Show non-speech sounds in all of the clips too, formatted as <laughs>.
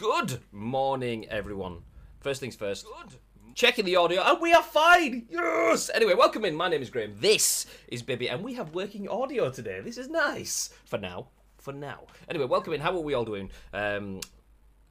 Good morning, everyone. First things first. Good. Checking the audio, and we are fine. Yes. Anyway, welcome in. My name is Graham. This is Bibby, and we have working audio today. This is nice for now. For now. Anyway, welcome in. How are we all doing? Um,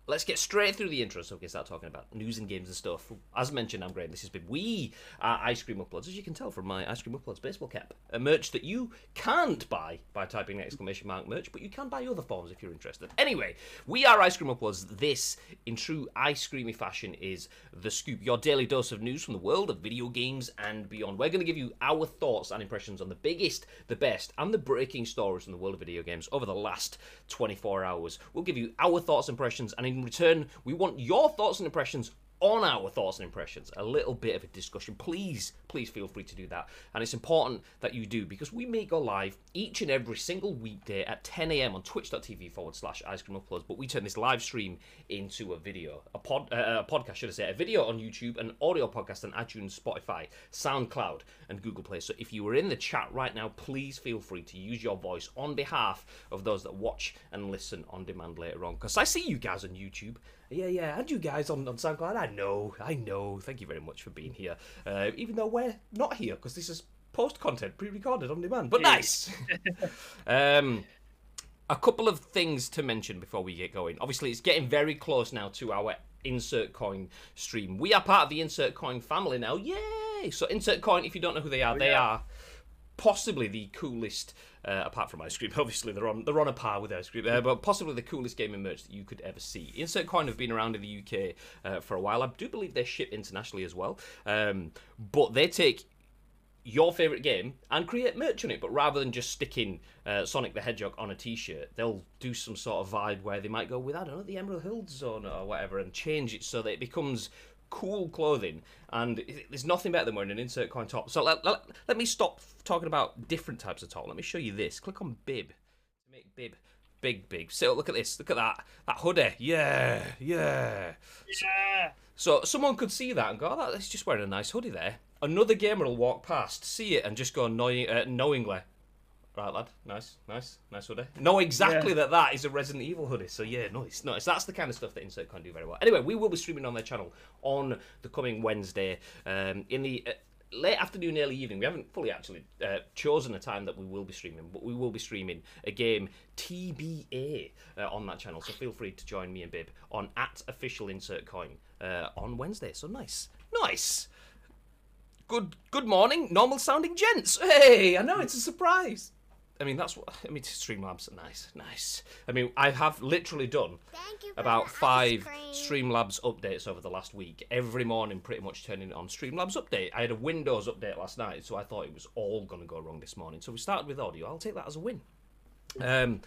let's get straight through the intro so we can start talking about news and games and stuff. As mentioned, I'm Graham. This has been We are Ice Cream Uploads, as you can tell from my Ice Cream Uploads baseball cap. A merch that you can't buy by typing exclamation mark merch, but you can buy other forms if you're interested. Anyway, We are Ice Cream Uploads. This, in true ice creamy fashion, is The Scoop, your daily dose of news from the world of video games and beyond. We're going to give you our thoughts and impressions on the biggest, the best, and the breaking stories in the world of video games over the last 24 hours. We'll give you our thoughts, impressions, and in return, we want your thoughts and impressions on our thoughts and impressions. A little bit of a discussion. Please, please feel free to do that. And it's important that you do because we may go live each and every single weekday at 10 a.m. on twitch.tv forward slash ice cream uploads. But we turn this live stream into a video, a, pod, uh, a podcast, should I say, a video on YouTube, an audio podcast on iTunes, Spotify, SoundCloud, and Google Play. So if you are in the chat right now, please feel free to use your voice on behalf of those that watch and listen on demand later on. Because I see you guys on YouTube. Yeah, yeah, and you guys on, on SoundCloud. I know, I know. Thank you very much for being here. Uh, even though we're not here because this is post content, pre recorded on demand. But nice. <laughs> um, a couple of things to mention before we get going. Obviously, it's getting very close now to our Insert Coin stream. We are part of the Insert Coin family now. Yay! So, Insert Coin, if you don't know who they are, they are possibly the coolest, uh, apart from ice cream. <laughs> Obviously, they're on they're on a par with ice cream, uh, but possibly the coolest gaming merch that you could ever see. Insert Coin have been around in the UK uh, for a while. I do believe they ship internationally as well, um, but they take your favorite game and create merch on it. But rather than just sticking uh, Sonic the Hedgehog on a T-shirt, they'll do some sort of vibe where they might go with I don't know the Emerald Hill Zone or whatever and change it so that it becomes cool clothing and there's nothing better than wearing an insert coin top. So let, let, let me stop talking about different types of top. Let me show you this. Click on bib. To make bib big big. So look at this. Look at that. That hoodie. Yeah yeah. Yeah. so someone could see that and go, oh, that's just wearing a nice hoodie there. Another gamer will walk past, see it, and just go knowing, uh, knowingly, right, lad, nice, nice, nice hoodie. Know exactly that that is a Resident Evil hoodie. So yeah, nice, nice. That's the kind of stuff that Insert can do very well. Anyway, we will be streaming on their channel on the coming Wednesday um, in the. Uh, Late afternoon, early evening. We haven't fully actually uh, chosen a time that we will be streaming, but we will be streaming a game TBA uh, on that channel. So feel free to join me and Bib on at official insert coin uh, on Wednesday. So nice, nice. Good good morning, normal sounding gents. Hey, I know it's a surprise. I mean that's what I mean. Streamlabs, nice, nice. I mean I have literally done Thank you for about five. Streamlabs updates over the last week. Every morning, pretty much turning it on Streamlabs update. I had a Windows update last night, so I thought it was all going to go wrong this morning. So we started with audio. I'll take that as a win. Um,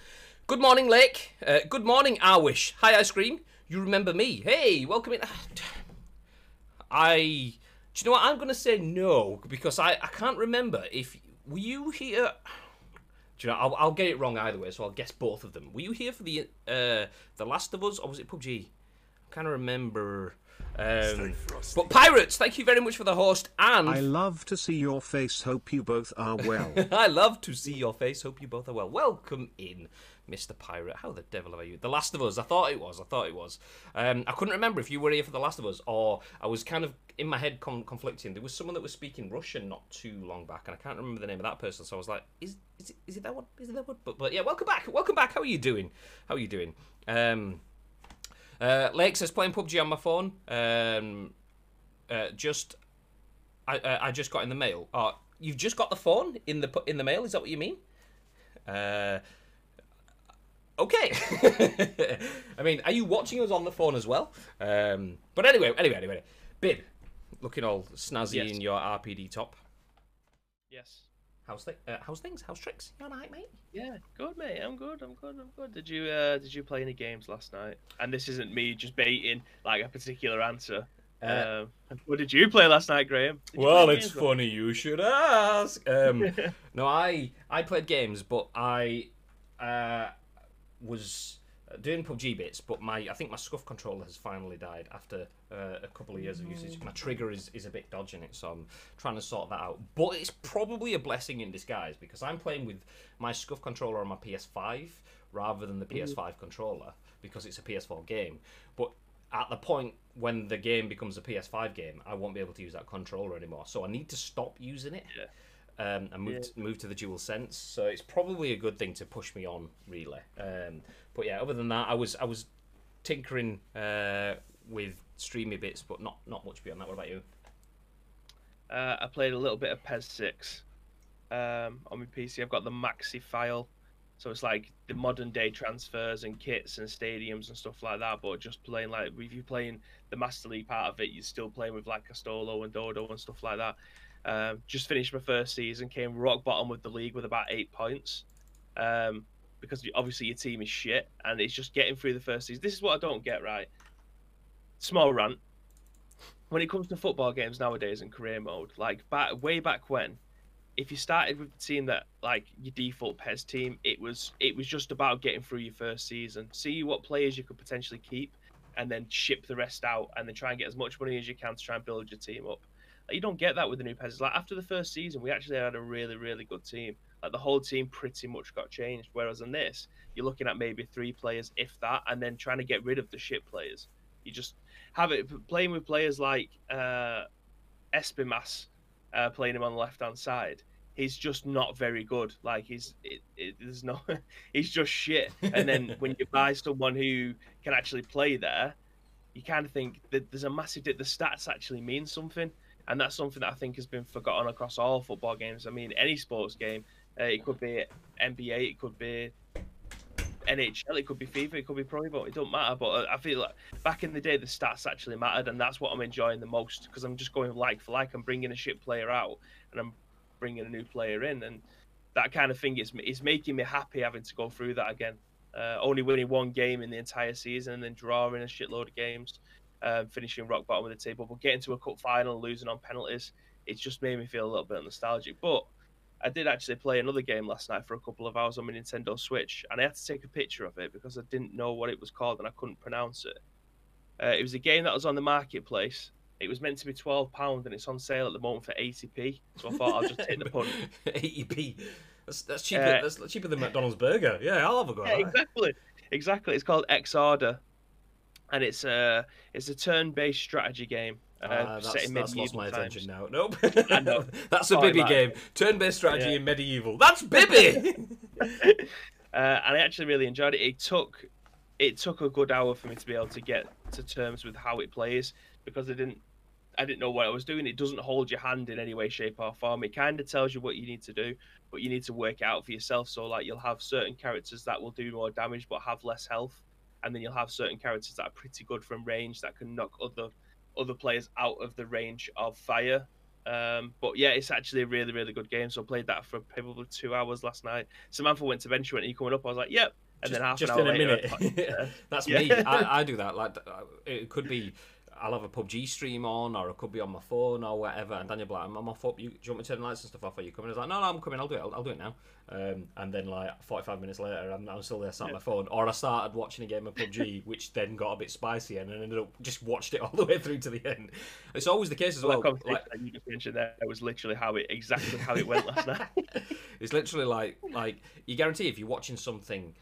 good morning, Lake. Uh, good morning, Arwish. Hi, Ice Cream. You remember me? Hey, welcome in. <sighs> I. Do you know what? I'm going to say no because I, I can't remember if were you here. Do you know? I'll, I'll get it wrong either way, so I'll guess both of them. Were you here for the uh, the Last of Us or was it PUBG? I can't remember. Um, but pirates, thank you very much for the host and I love to see your face. Hope you both are well. <laughs> I love to see your face. Hope you both are well. Welcome in, Mr. Pirate. How the devil are you? The Last of Us. I thought it was. I thought it was. Um, I couldn't remember if you were here for The Last of Us or I was kind of in my head con- conflicting. There was someone that was speaking Russian not too long back, and I can't remember the name of that person. So I was like, is is it, is it that one? Is it that one? But but yeah, welcome back. Welcome back. How are you doing? How are you doing? Um, uh, Lake says playing PUBG on my phone. Um, uh, just I, uh, I just got in the mail. Oh, you've just got the phone in the in the mail. Is that what you mean? Uh, okay. <laughs> I mean, are you watching us on the phone as well? Um, but anyway, anyway, anyway, Bib, looking all snazzy Yes. in your RPD top. Yes. How's th- uh, how's things? How's tricks? You alright, mate? Yeah, good mate. I'm good. I'm good. I'm good. Did you uh did you play any games last night? And this isn't me just baiting like a particular answer. Uh, Um, what did you play last night, Graham? Well, it's games? funny you should ask. Um, <laughs> no, I I played games, but I uh, was doing PUBG bits. But my I think my SCUF controller has finally died after uh, a couple of years of usage. My trigger is, is a bit dodging it, so I'm trying to sort that out. But it's probably a blessing in disguise because I'm playing with my SCUF controller on my PS5 rather than the PS5 controller because it's a PS4 game. But at the point when the game becomes a PS5 game, I won't be able to use that controller anymore. So I need to stop using it Yeah. Um, and moved to, move to the DualSense. So it's probably a good thing to push me on, really. Um, but yeah, other than that, I was I was tinkering uh, with streamy bits, but not not much beyond that. What about you? Uh, I played a little bit of PES 6 um, on my PC. I've got the Maxi file, so it's like the modern day transfers and kits and stadiums and stuff like that. But just playing like if you're playing the Master League part of it, you're still playing with like Castolo and Dodo and stuff like that. Um, just finished my first season, came rock bottom with the league with about eight points. Um, because obviously your team is shit, and it's just getting through the first season. This is what I don't get right. Small rant when it comes to football games nowadays in career mode, like back way back when, if you started with the team that like your default PES team, it was it was just about getting through your first season, see what players you could potentially keep, and then ship the rest out, and then try and get as much money as you can to try and build your team up. You don't get that with the new PES. Like after the first season, we actually had a really really good team. Like the whole team pretty much got changed. Whereas in this, you're looking at maybe three players, if that, and then trying to get rid of the shit players. You just have it playing with players like uh, Espimas, uh, playing him on the left hand side. He's just not very good. Like he's it, it, there's no <laughs> he's just shit. And then <laughs> when you buy someone who can actually play there, you kind of think that there's a massive. The stats actually mean something, and that's something that I think has been forgotten across all football games. I mean, any sports game. Uh, it could be NBA. It could be NHL, it could be FIFA, it could be Pro Evo, it don't matter. But uh, I feel like back in the day, the stats actually mattered, and that's what I'm enjoying the most because I'm just going like for like. I'm bringing a shit player out, and I'm bringing a new player in, and that kind of thing is is making me happy having to go through that again. Uh, only winning one game in the entire season, and then drawing a shitload of games, um, finishing rock bottom of the table, but getting to a cup final, losing on penalties, it's just made me feel a little bit nostalgic. But I did actually play another game last night for a couple of hours on my Nintendo Switch, and I had to take a picture of it because I didn't know what it was called and I couldn't pronounce it. Uh, it was a game that was on the marketplace. It was meant to be twelve pound, and it's on sale at the moment for eighty p. So I thought I'll just take the punt. <laughs> 80p. That's, that's cheaper. Uh, that's cheaper than McDonald's burger. Yeah, I'll have a go. Yeah, at exactly, exactly. It's called X Order, and it's a it's a turn-based strategy game. Uh, set that's, that's lost my times. attention now. Nope. <laughs> That's a Bibby game. Turn-based strategy Yeah. in medieval. That's Bibby. <laughs> <laughs> uh, and I actually really enjoyed it. It took it took a good hour for me to be able to get to terms with how it plays because I didn't I didn't know what I was doing. It doesn't hold your hand in any way, shape, or form. It kind of tells you what you need to do, but you need to work it out for yourself. So like you'll have certain characters that will do more damage but have less health, and then you'll have certain characters that are pretty good from range that can knock other other players out of the range of fire. Um, but yeah, it's actually a really, really good game. So I played that for probably two hours last night. Samantha went to venture and you coming up. I was like, yep. And just, then half just an hour in a later, minute. uh, <laughs> That's Yeah. me. I, I <laughs> do that. Like uh, it could be. I'll have a PUBG stream on, or it could be on my phone, or whatever. And Daniel be like, "I'm I'm off up. You, do you want me to turn the lights and stuff off? Are you coming?" I was like, "No, no, I'm coming. I'll do it. I'll, I'll do it now." Um, and then like 45 minutes later, I'm, I'm still there sat on my phone. Or I started watching a game of PUBG, <laughs> which then got a bit spicy, and then ended up just watched it all the way through to the end. It's always the case as well. that conversation Like, that you just mentioned there was literally how it exactly how it went last <laughs> night. it's literally like like you guarantee if you're watching something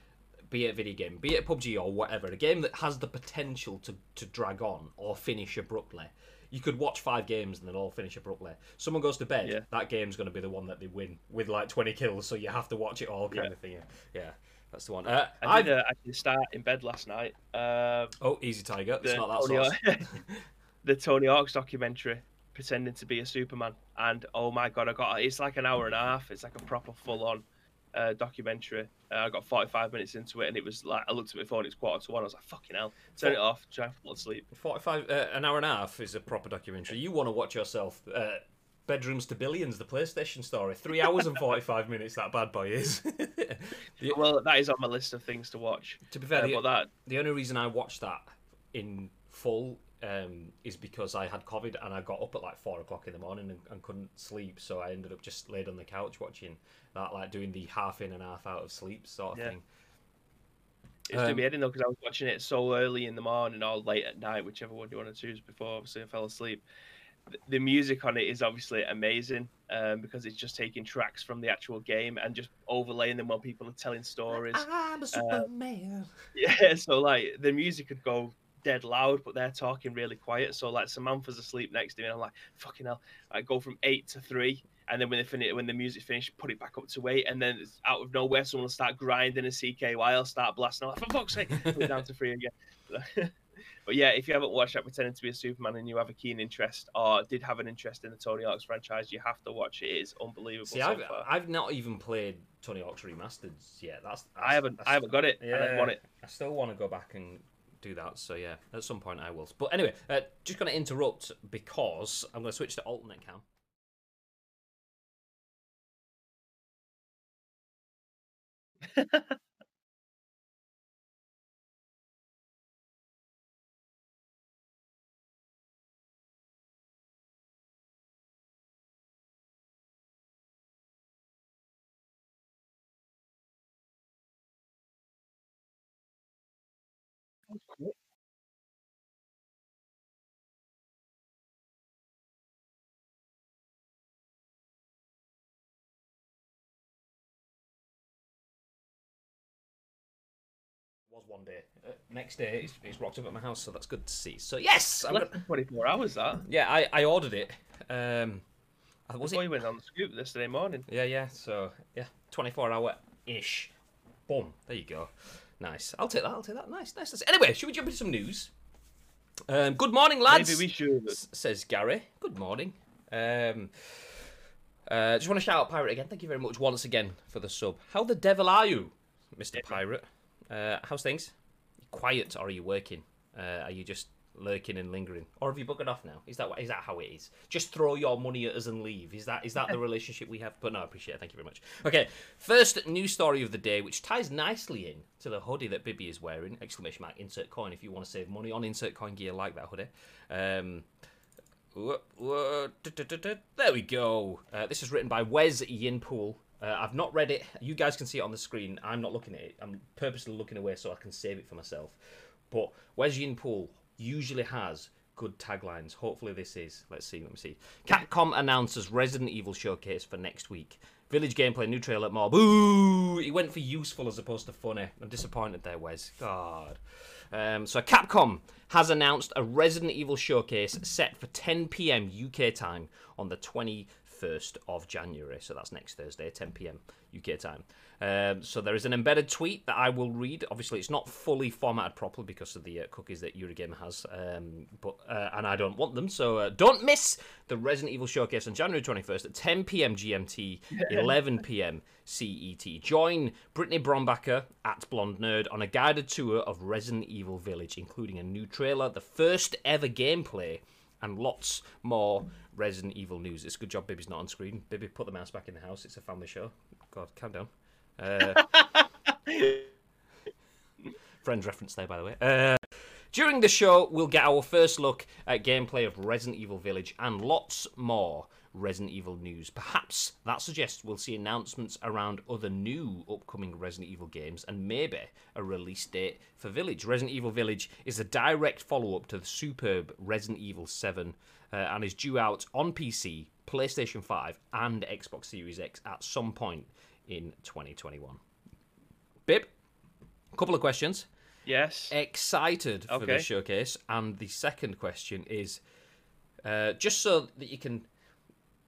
be it a video game be it PUBG or whatever a game that has the potential to, to drag on or finish abruptly you could watch five games and then all finish abruptly someone goes to bed Yeah. that game's going to be the one that they win with like 20 kills so you have to watch it all kind Yeah. of thing yeah that's the one uh, I did uh, actually start in bed last night. Um, oh easy tiger it's the not that Tony sauce <laughs> <laughs> the Tony Hawk's documentary, pretending to be a Superman, and oh my god, I got it's like an hour and a half. It's like a proper full on uh, documentary. Uh, I got 45 minutes into it, and it was like I looked at my phone. It's quarter to one. I was like, "Fucking hell!" Turn it off. Try and fall asleep. 45 uh, an hour and a half is a proper documentary you want to watch yourself uh, Bedrooms to Billions, the PlayStation story. Three <laughs> hours and 45 minutes, that bad boy is. <laughs> The- <laughs> Well, that is on my list of things to watch. to be fair, Uh, the, that the only reason I watched that in full um, is because I had COVID and I got up at like four o'clock in the morning and, and couldn't sleep. So I ended up just laid on the couch watching that, like doing the half in and half out of sleep sort of Yeah. thing. It's Um, me heading though because I was watching it so early in the morning or late at night, whichever one you want to choose. Before obviously I fell asleep. the music on it is obviously amazing um, because it's just taking tracks from the actual game and just overlaying them while people are telling stories. I'm a Superman. <laughs> Yeah, so like the music could go dead loud, but they're talking really quiet. So like Samantha's asleep next to me, and I'm like, fucking hell. I go from eight to three, and then when they finish, when the music finished, put it back up to eight, and then out of nowhere, someone will start grinding a CKY, I'll start blasting. I'm like, for fuck's sake, <laughs> put it down to three again. <laughs> but yeah, if you haven't watched that, pretending to be a Superman, and you have a keen interest, or did have an interest in the Tony Hawk's franchise, you have to watch it. It is unbelievable. See, so I've, far. I've not even played Tony Hawk's Remastered yet. That's, I haven't, that's- I haven't got it, and I want it. I still want to go back and do that. So yeah, at some point I will. But anyway, uh, just going to interrupt because I'm going to switch to alternate cam. <laughs> Was one day. Uh, next day, it's, it's rocked up at my house, so that's good to see. So yes, I'm Less gonna, than 24 hours that. yeah, I, I ordered it. Um, uh, was Before it? you went on the scoop yesterday morning. Yeah, yeah. So yeah, 24 hour ish. Boom. There you go. Nice. I'll take that. I'll take that. Nice, nice. nice. Anyway, should we jump into some news? Um, good morning, lads. Maybe we should. s- says Gary. Good morning. Um, uh, just want to shout out Pirate again. Thank you very much once again for the sub. How the devil are you, Mister Pirate? Uh, how's things? You quiet or are you working? Uh, are you just lurking and lingering, or have you buggered off now? Is that is that how it is? Just throw your money at us and leave. Is that is that the relationship we have? But no, I appreciate it. Thank you very much. Okay, first news story of the day, which ties nicely in to the hoodie that Bibby is wearing. Exclamation mark! Insert coin if you want to save money on insert coin gear like that hoodie. Um. There we go. Uh, this is written by Wes Yin-Poole. Uh, I've not read it. You guys can see it on the screen. I'm not looking at it. I'm purposely looking away so I can save it for myself. But Wes Yin-Poole usually has good taglines. Hopefully this is. Let's see. Let me see. Capcom announces Resident Evil showcase for next week. Village gameplay, new trailer, more. Boo! He went for useful as opposed to funny. I'm disappointed there, Wes. God. Um, so Capcom has announced a Resident Evil showcase set for 10 p.m. UK time on the 21st of January. So that's next Thursday, 10 p.m. UK time. Um, so there is an embedded tweet that I will read. Obviously, it's not fully formatted properly because of the uh, cookies that Eurogamer has, um, but uh, and I don't want them. So uh, don't miss the Resident Evil showcase on January 21st at 10 p.m. GMT, <laughs> 11 p.m. CET. Join Brittany Brombacher at Blonde Nerd on a guided tour of Resident Evil Village, including a new trailer, the first ever gameplay, and lots more Resident Evil news. It's a good job Bibby's not on screen. Bibby, put the mouse back in the house. It's a family show. God, calm down. Uh, Friends reference there, by the way. Uh, during the show, we'll get our first look at gameplay of Resident Evil Village and lots more Resident Evil news. Perhaps that suggests we'll see announcements around other new upcoming Resident Evil games and maybe a release date for Village. Resident Evil Village is a direct follow up to the superb Resident Evil 7 uh, and is due out on PC, PlayStation 5, and Xbox Series X at some point in 2021. Bib, a couple of questions Yes. excited for Okay. this showcase. And the second question is uh, just so that you can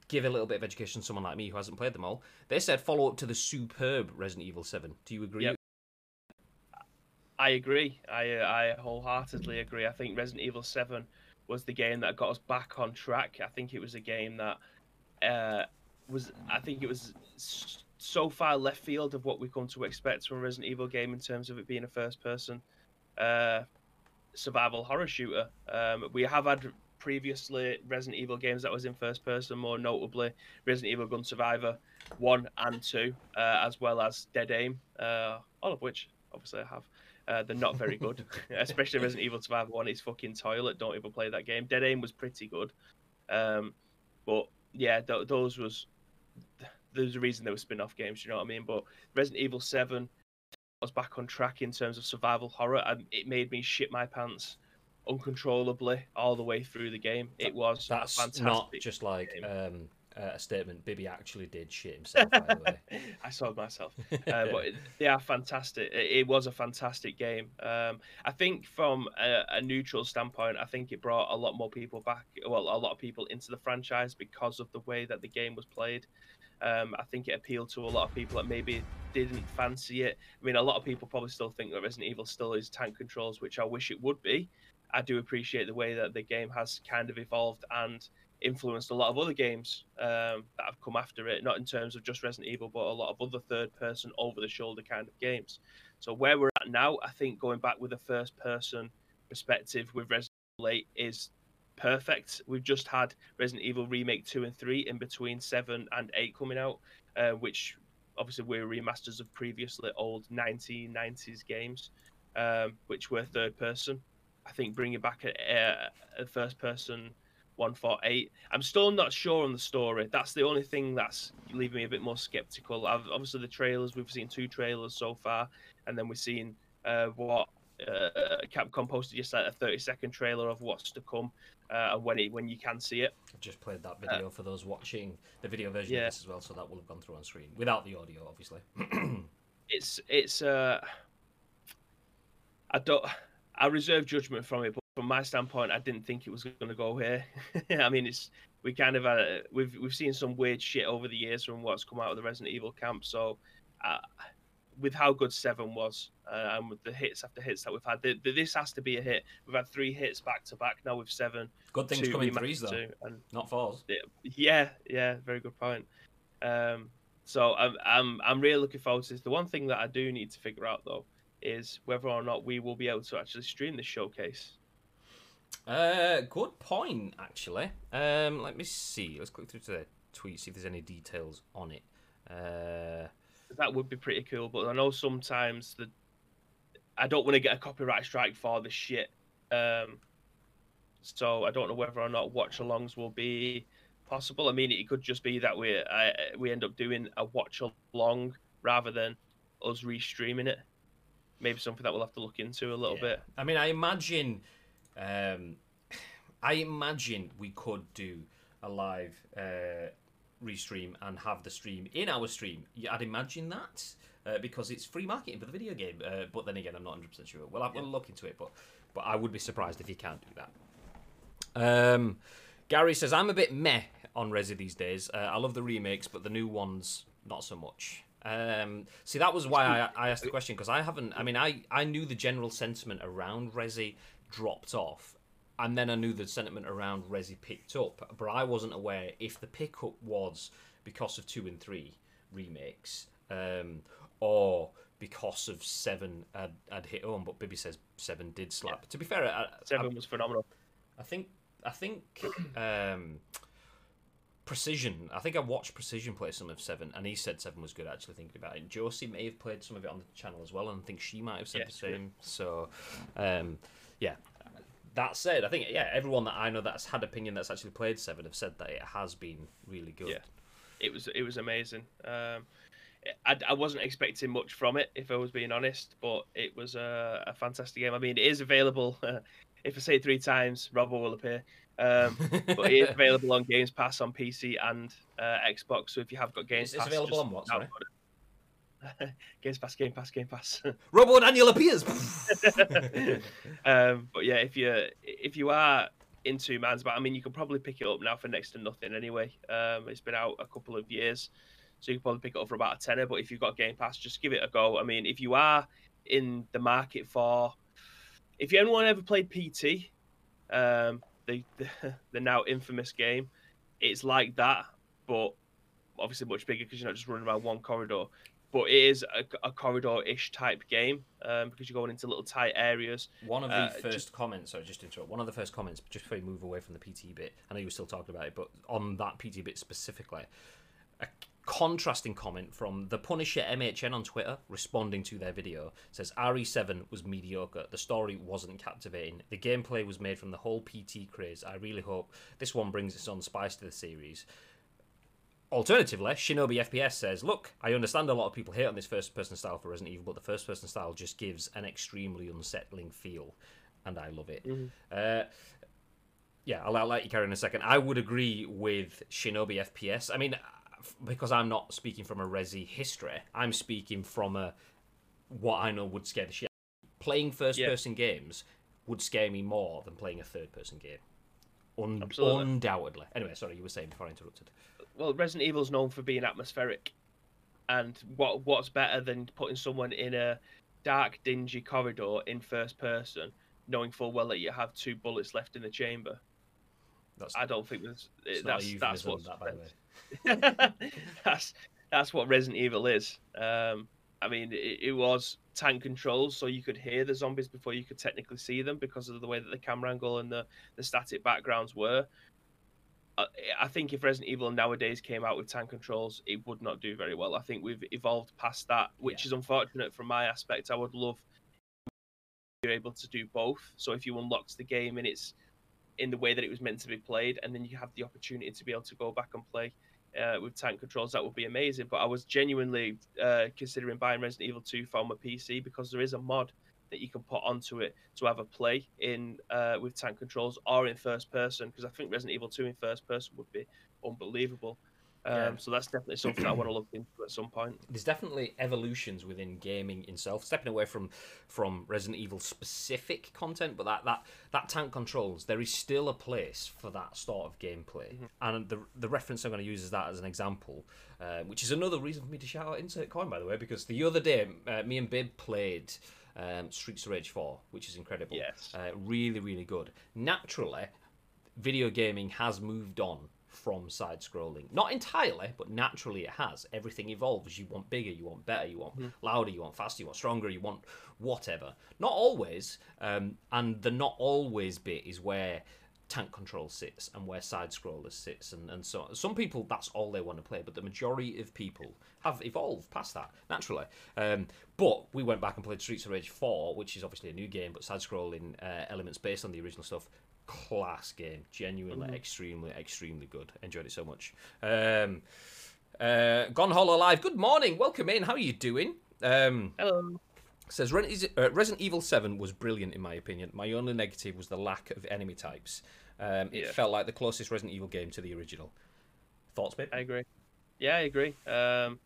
give a little bit of education to someone like me who hasn't played them all. They said follow up to the superb Resident Evil 7. Do you agree? Yep. I agree. I uh, I wholeheartedly agree. I think Resident Evil Seven was the game that got us back on track. I think it was a game that uh, was. I think it was so far left field of what we come to expect from a Resident Evil game in terms of it being a first-person uh, survival horror shooter. Um, we have had previously Resident Evil games that was in first person, more notably Resident Evil Gun Survivor one and two, uh, as well as Dead Aim, uh, all of which obviously I have. Uh, they're not very good, <laughs> especially Resident Evil Survivor one is fucking toilet. Don't even play that game. Dead Aim was pretty good, um, but yeah, th- those was there's a reason they were spin-off games. You know what I mean? But Resident Evil Seven was back on track in terms of survival horror, and it made me shit my pants uncontrollably all the way through the game. It was That's fantastic. not just like um, uh, a statement. Bibby actually did shit himself. by the way. <laughs> I saw myself, uh, <laughs> but it- they are fantastic. It, it was a fantastic game. Um, I think from a, a neutral standpoint, I think it brought a lot more people back. Well, a lot of people into the franchise because of the way that the game was played. Um, I think it appealed to a lot of people that maybe didn't fancy it. I mean, a lot of people probably still think that Resident Evil still is tank controls, which I wish it would be. I do appreciate the way that the game has kind of evolved and influenced a lot of other games um, that have come after it, not in terms of just Resident Evil, but a lot of other third person, over the shoulder kind of games. So, where we're at now, I think going back with a first person perspective with Resident Evil 8 is perfect. We've just had Resident Evil Remake 2 and 3 in between 7 and 8 coming out, uh, which obviously were remasters of previously old 1990s games, um, which were third person. I think bringing back a, a, first person 148. I'm still not sure on the story. That's the only thing that's leaving me a bit more skeptical. I've, obviously, the trailers, we've seen two trailers so far, and then we've seen uh, what uh, Capcom posted just like a 30 second trailer of what's to come uh, and when, it, when you can see it. I've just played that video for those watching the video version Uh, yeah. of this as well, so that will have gone through on screen without the audio, obviously. <clears throat> It's, it's, uh, I don't, I reserve judgment from it, but from my standpoint, I didn't think it was going to go here. <laughs> I mean, it's, we kind of, uh, we've, we've seen some weird shit over the years from what's come out of the Resident Evil camp, so, uh, with how good Seven was, uh, and with the hits after hits that we've had, th th- this has to be a hit. We've had three hits back to back now with Seven. Good things two come threes though, two, and not fours. yeah, yeah, very good point. Um, so I'm, I'm, I'm really looking forward to this. The one thing that I do need to figure out though is whether or not we will be able to actually stream this showcase. Uh, good point, actually. Um, let me see. Let's click through to the tweet, see if there's any details on it. Uh, That would be pretty cool. But I know sometimes the I don't want to get a copyright strike for the shit. Um, so I don't know whether or not watch alongs will be possible. I mean, it could just be that we I, we end up doing a watch along rather than us restreaming it. Maybe something that we'll have to look into a little yeah. bit. I mean, I imagine, um, <sighs> I imagine we could do a live uh, restream and have the stream in our stream. I'd imagine that uh, because it's free marketing for the video game. Uh, but then again, I'm not 100 percent sure. Well, I will look into it, but but I would be surprised if you can't do that. Um, Gary says I'm a bit meh on Resi these days. Uh, I love the remakes, but the new ones not so much. Um, see, that was why I, I asked the question because I haven't. I mean, I I knew the general sentiment around Resi dropped off, and then I knew the sentiment around Resi picked up, but I wasn't aware if the pickup was because of two and three remakes, um, or because of seven had, had hit home. But Bibby says seven did slap. To be fair, I, I, Seven was phenomenal. I think I think um, Precision. I think I watched Precision play some of Seven, and he said Seven was good. Actually, thinking about it, Josie may have played some of it on the channel as well, and I think she might have said Yeah, the same. So, um, yeah. That said, I think yeah, everyone that I know that's had opinion that's actually played Seven have said that it has been really good. Yeah. It was it was amazing. Um, I, I wasn't expecting much from it, if I was being honest, but it was a, a fantastic game. I mean, it is available. <laughs> if I say it three times, Robbo will appear. Um, <laughs> but it is available on Games Pass on PC and uh, Xbox. So if you have got Games It's- it's Pass, available on what, sorry? <laughs> Games Pass, Game Pass, Game Pass. Robo Daniel appears. um, but yeah, if you if you are into Man's but I mean, you can probably pick it up now for next to nothing anyway. Um, it's been out a couple of years, so you can probably pick it up for about a tenner. But if you've got Game Pass, just give it a go. I mean, if you are in the market for, if anyone ever played PT, um, the, the <laughs> the now infamous game, it's like that, but obviously much bigger because you're not just running around one corridor. But it is a, a corridor-ish type game um, because you're going into little tight areas. One of the Uh, first just- comments, sorry, just interrupt. One of the first comments, just before you move away from the PT bit, I know you were still talking about it, but on that PT bit specifically, a contrasting comment from the Punisher MHN on Twitter responding to their video says RE7 was mediocre. The story wasn't captivating. The gameplay was made from the whole PT craze. I really hope this one brings its own spice to the series. Alternatively, Shinobi FPS says, Look, I understand a lot of people hate on this first person style for Resident Evil, but the first person style just gives an extremely unsettling feel. and I love it. Mhm. Uh, yeah, I'll, I'll let you carry on in a second. I would agree with Shinobi FPS. I mean, because I'm not speaking from a Resi history, I'm speaking from a what I know would scare the shit. Playing first-person games would scare me more than playing a third-person game. Un- undoubtedly. Anyway, sorry, you were saying before I interrupted. well, Resident Evil's known for being atmospheric, and what what's better than putting someone in a dark, dingy corridor in first person, knowing full well that you have two bullets left in the chamber? That's, I don't think that's that's euphemism, what that, by the way. <laughs> that's that's what Resident Evil is. Um, I mean, it, it was tank controls, so you could hear the zombies before you could technically see them because of the way that the camera angle and the, the static backgrounds were. I, I think if Resident Evil nowadays came out with tank controls, it would not do very well. I think we've evolved past that, which Yeah. is unfortunate from my aspect. I would love you're able to do both. So if you unlocked the game and it's in the way that it was meant to be played, and then you have the opportunity to be able to go back and play uh, with tank controls, that would be amazing. But I was genuinely uh, considering buying Resident Evil 2 for my PC because there is a mod that you can put onto it to have a play in uh, with tank controls or in first person because I think Resident Evil 2 in first person would be unbelievable. Um, Yeah. So that's definitely something I want to look into at some point. there's definitely evolutions within gaming itself, stepping away from from Resident Evil specific content, but that that that tank controls, there is still a place for that sort of gameplay. And the the reference I'm going to use is that as an example, uh, which is another reason for me to shout out Insert Coin, by the way, because the other day uh, me and Bib played. Um, Streets of Rage 4, which is incredible. Yes. Uh, really, really good. Naturally, video gaming has moved on from side scrolling. Not entirely, but naturally it has. Everything evolves. You want bigger, you want better, you want louder, you want faster, you want stronger, you want whatever. Not always, um, and the not always bit is where tank control sits and where side scrollers sits and, and so on. Some people that's all they want to play, but the majority of people have evolved past that naturally. Um, but we went back and played Streets of Rage 4, which is obviously a new game, but side scrolling uh, elements based on the original stuff class game. Genuinely, extremely, extremely good. Enjoyed it so much. Um, uh, Gone Hollow Live. Good morning. Welcome in. How are you doing? Um, Hello. says Ren- is it- uh, Resident Evil 7 was brilliant in my opinion. My only negative was the lack of enemy types. Um, it Yeah. felt like the closest Resident Evil game to the original. Thoughts, babe? I agree. Yeah, I agree. Um,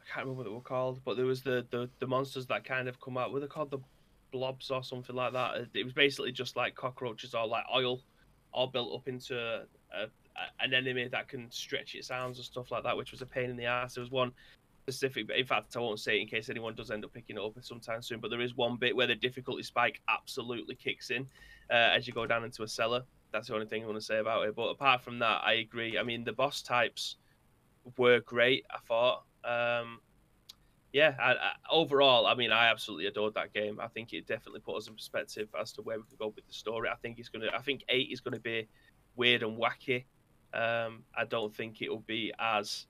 I can't remember what they were called, but there was the, the, the monsters that kind of come out. Were they called the blobs or something like that? It- was basically just like cockroaches or like oil, all built up into a, a, an enemy that can stretch its arms and stuff like that, which was a pain in the ass. There was one specific, but in fact, I won't say it in case anyone does end up picking it up sometime soon. But there is one bit where the difficulty spike absolutely kicks in uh, as you go down into a cellar. That's the only thing I want to say about it. But apart from that, I agree. I mean, the boss types were great. I thought. Um, yeah, I, I, overall, I mean, I absolutely adored that game. I think it definitely put us in perspective as to where we could go with the story. I think it's gonna. I think eight is gonna be weird and wacky. Um, I don't think it will be as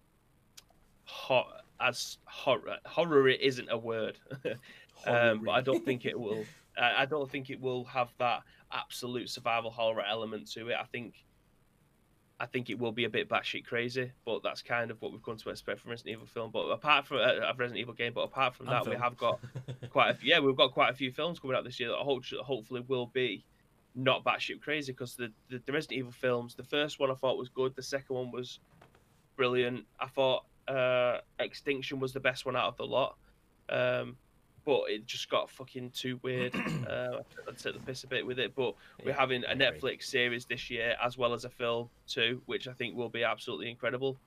hot as horror. Horror it isn't a word, <laughs> um, but I don't think it will. I I don't think it will have that absolute survival horror element to it. I think. I think it will be a bit batshit crazy, but that's kind of what we've come to expect from Resident Evil film. But apart from uh, a Resident Evil game, but apart from And that, we have got <laughs> quite a few, yeah, we've got quite a few films coming out this year that hope, hopefully will be not batshit crazy because the, the the Resident Evil films, the first one I thought was good, the second one was brilliant. I thought uh, Extinction was the best one out of the lot, um, but it just got fucking too weird. <clears throat> uh, I'd take the piss a bit with it, but we're having a. Netflix series this year as well as a film too, which I think will be absolutely incredible.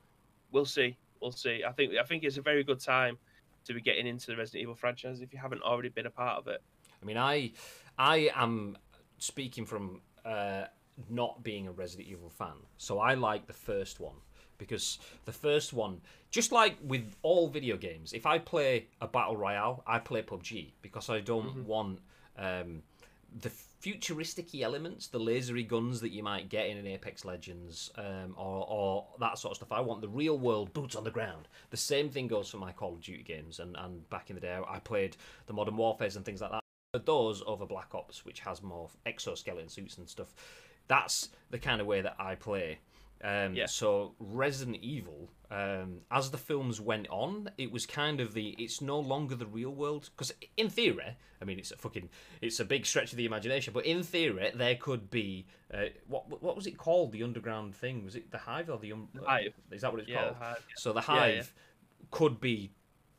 We'll see. We'll see. I think I think it's a very good time to be getting into the Resident Evil franchise if you haven't already been a part of it. I mean, I I am speaking from uh, not being a Resident Evil fan, so I like the first one because the first one, just like with all video games, if I play a battle royale, I play PUBG because I don't want um, the futuristic elements, the lasery guns that you might get in an Apex Legends um, or, or that sort of stuff. I want the real world boots on the ground. The same thing goes for my Call of Duty games, and, and back in the day, I played the Modern Warfares and things like that those over Black Ops, which has more exoskeleton suits and stuff. That's the kind of way that I play. Um, Yeah. So Resident Evil, um, as the films went on, it was kind of the it's no longer the real world because in theory, I mean it's a fucking it's a big stretch of the imagination, but in theory there could be uh, what what was it called the underground thing? Was it the Hive or the um, Hive. Is that what it's Yeah, called? the Hive, yeah. So the. Hive could be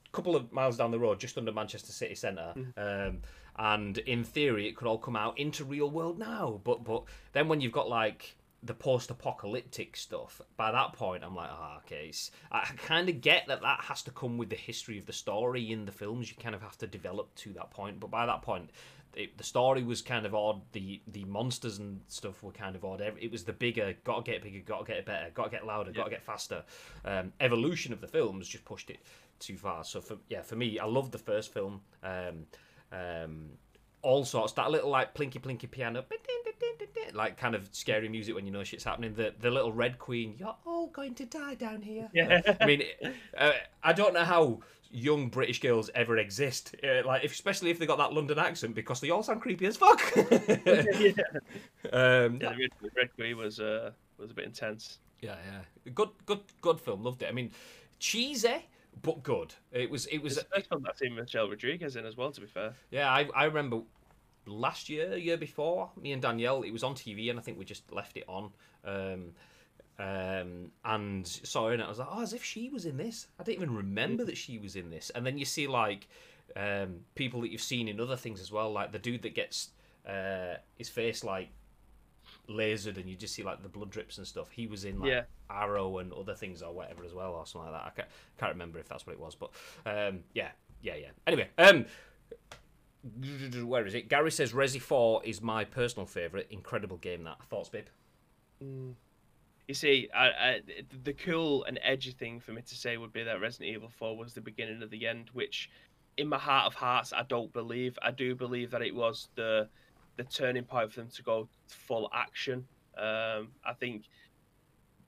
a couple of miles down the road, just under Manchester city centre. Mm-hmm. Um, and in theory, it could all come out into real world now. But but then when you've got like the post-apocalyptic stuff, by that point, I'm like, ah, okay. I kind of get that that has to come with the history of the story in the films. You kind of have to develop to that point. But by that point, it, the story was kind of odd. The the monsters and stuff were kind of odd. It was the bigger, got to get bigger, got to get better, got to get louder, got to get faster. Um, evolution of the films just pushed it too far. So for yeah, for me, I loved the first film. Um, um, all sorts that little like plinky plinky piano, <laughs> like kind of scary music when you know shit's happening. The the little red queen, you're all going to die down here. Yeah. I mean, uh, I don't know how young British girls ever exist, uh, like if, especially if they got that London accent because they all sound creepy as fuck. <laughs> yeah. um, Yeah, the Red, Queen was uh, was a bit intense. Yeah, yeah. Good, good, good film. Loved it. I mean, cheesy but good. It was, it was. It's the first film I've seen Michelle Rodriguez in as well. To be fair, Yeah, I, I remember last year, year before, me and Danielle, it was on TV, and I think we just left it on. Um, um, and saw it, and I was like, oh, as if she was in this. I didn't even remember that she was in this. And then you see like um, people that you've seen in other things as well, like the dude that gets uh, his face like lasered, and you just see like the blood drips and stuff. He was in like Yeah. Arrow and other things or whatever as well, or something like that. I can't, can't remember if that's what it was, but um, yeah, yeah, yeah. Anyway, um, where is it? Gary says Resi 4 is my personal favourite. Incredible game that. Thoughts, babe? you see, I, I, the cool and edgy thing for me to say would be that Resident Evil 4 was the beginning of the end, which, in my heart of hearts, I don't believe. I do believe that it was the the turning point for them to go full action. Um, I think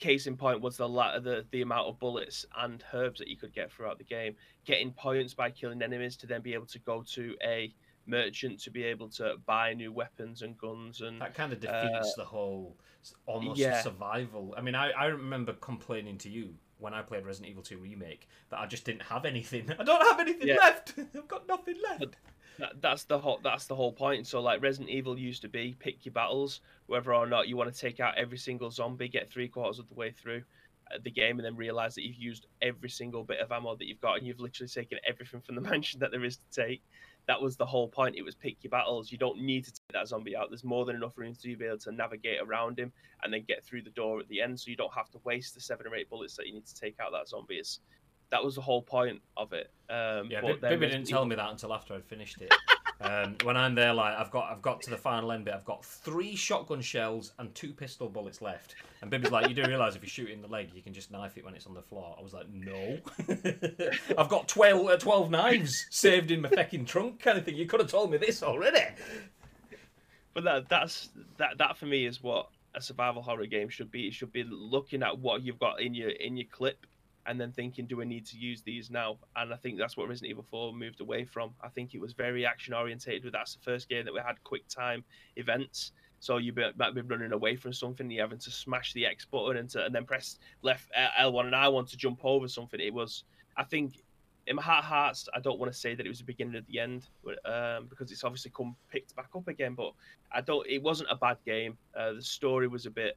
case in point was the, la- the the amount of bullets and herbs that you could get throughout the game. Getting points by killing enemies to then be able to go to a merchant to be able to buy new weapons and guns and That kind of uh, defeats the whole almost yeah. survival. I mean, I, I remember complaining to you when I played Resident Evil 2 Remake that I just didn't have anything. <laughs> I don't have anything Yeah. left. <laughs> I've got nothing left. That, that's the whole that's the whole point. So like Resident Evil used to be pick your battles, whether or not you want to take out every single zombie, get three quarters of the way through uh, the game, and then realize that you've used every single bit of ammo that you've got, and you've literally taken everything from the <laughs> mansion that there is to take. That was the whole point. It was pick your battles. You don't need to take that zombie out. There's more than enough room to be able to navigate around him and then get through the door at the end, so you don't have to waste the seven or eight bullets that you need to take out that zombie. It's, that was the whole point of it. Um, Yeah, but Bi- then Bibi didn't tell me that until after I'd finished it. <laughs> um, when I'm there, like I've got, I've got to the final end bit. I've got three shotgun shells and two pistol bullets left. And Bibi's like, "You do realize if you shoot in the leg, you can just knife it when it's on the floor." I was like, "No, <laughs> I've got 12, uh, 12 knives saved in my fucking trunk, kind of thing. You could have told me this already." but that that's that that for me is what a survival horror game should be. It should be looking at what you've got in your in your clip and then thinking, do I need to use these now? And I think that's what Resident Evil 4 moved away from. I think it was very action orientated. With that's the first game that we had quick time events. So you be, might be running away from something, you're having to smash the X button and, to, and then press left uh, L1 and I1 to jump over something. It was, I think, in my heart of hearts, I don't want to say that it was the beginning of the end um, because it's obviously come picked back up again. But I don't. It wasn't a bad game. Uh, the story was a bit.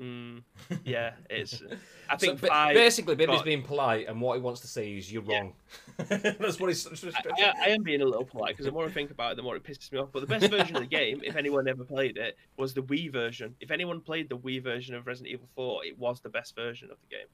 Mm, yeah, it's. <laughs> I think ba- five. basically, Bibi's being polite, and what he wants to say is, "You're Yeah. wrong." <laughs> That's what he's. I, I am being a little polite because the more I think about it, the more it pisses me off. But the best version of the game, if anyone ever played it, was the Wii version. If anyone played the Wii version of Resident Evil 4, it was the best version of the game.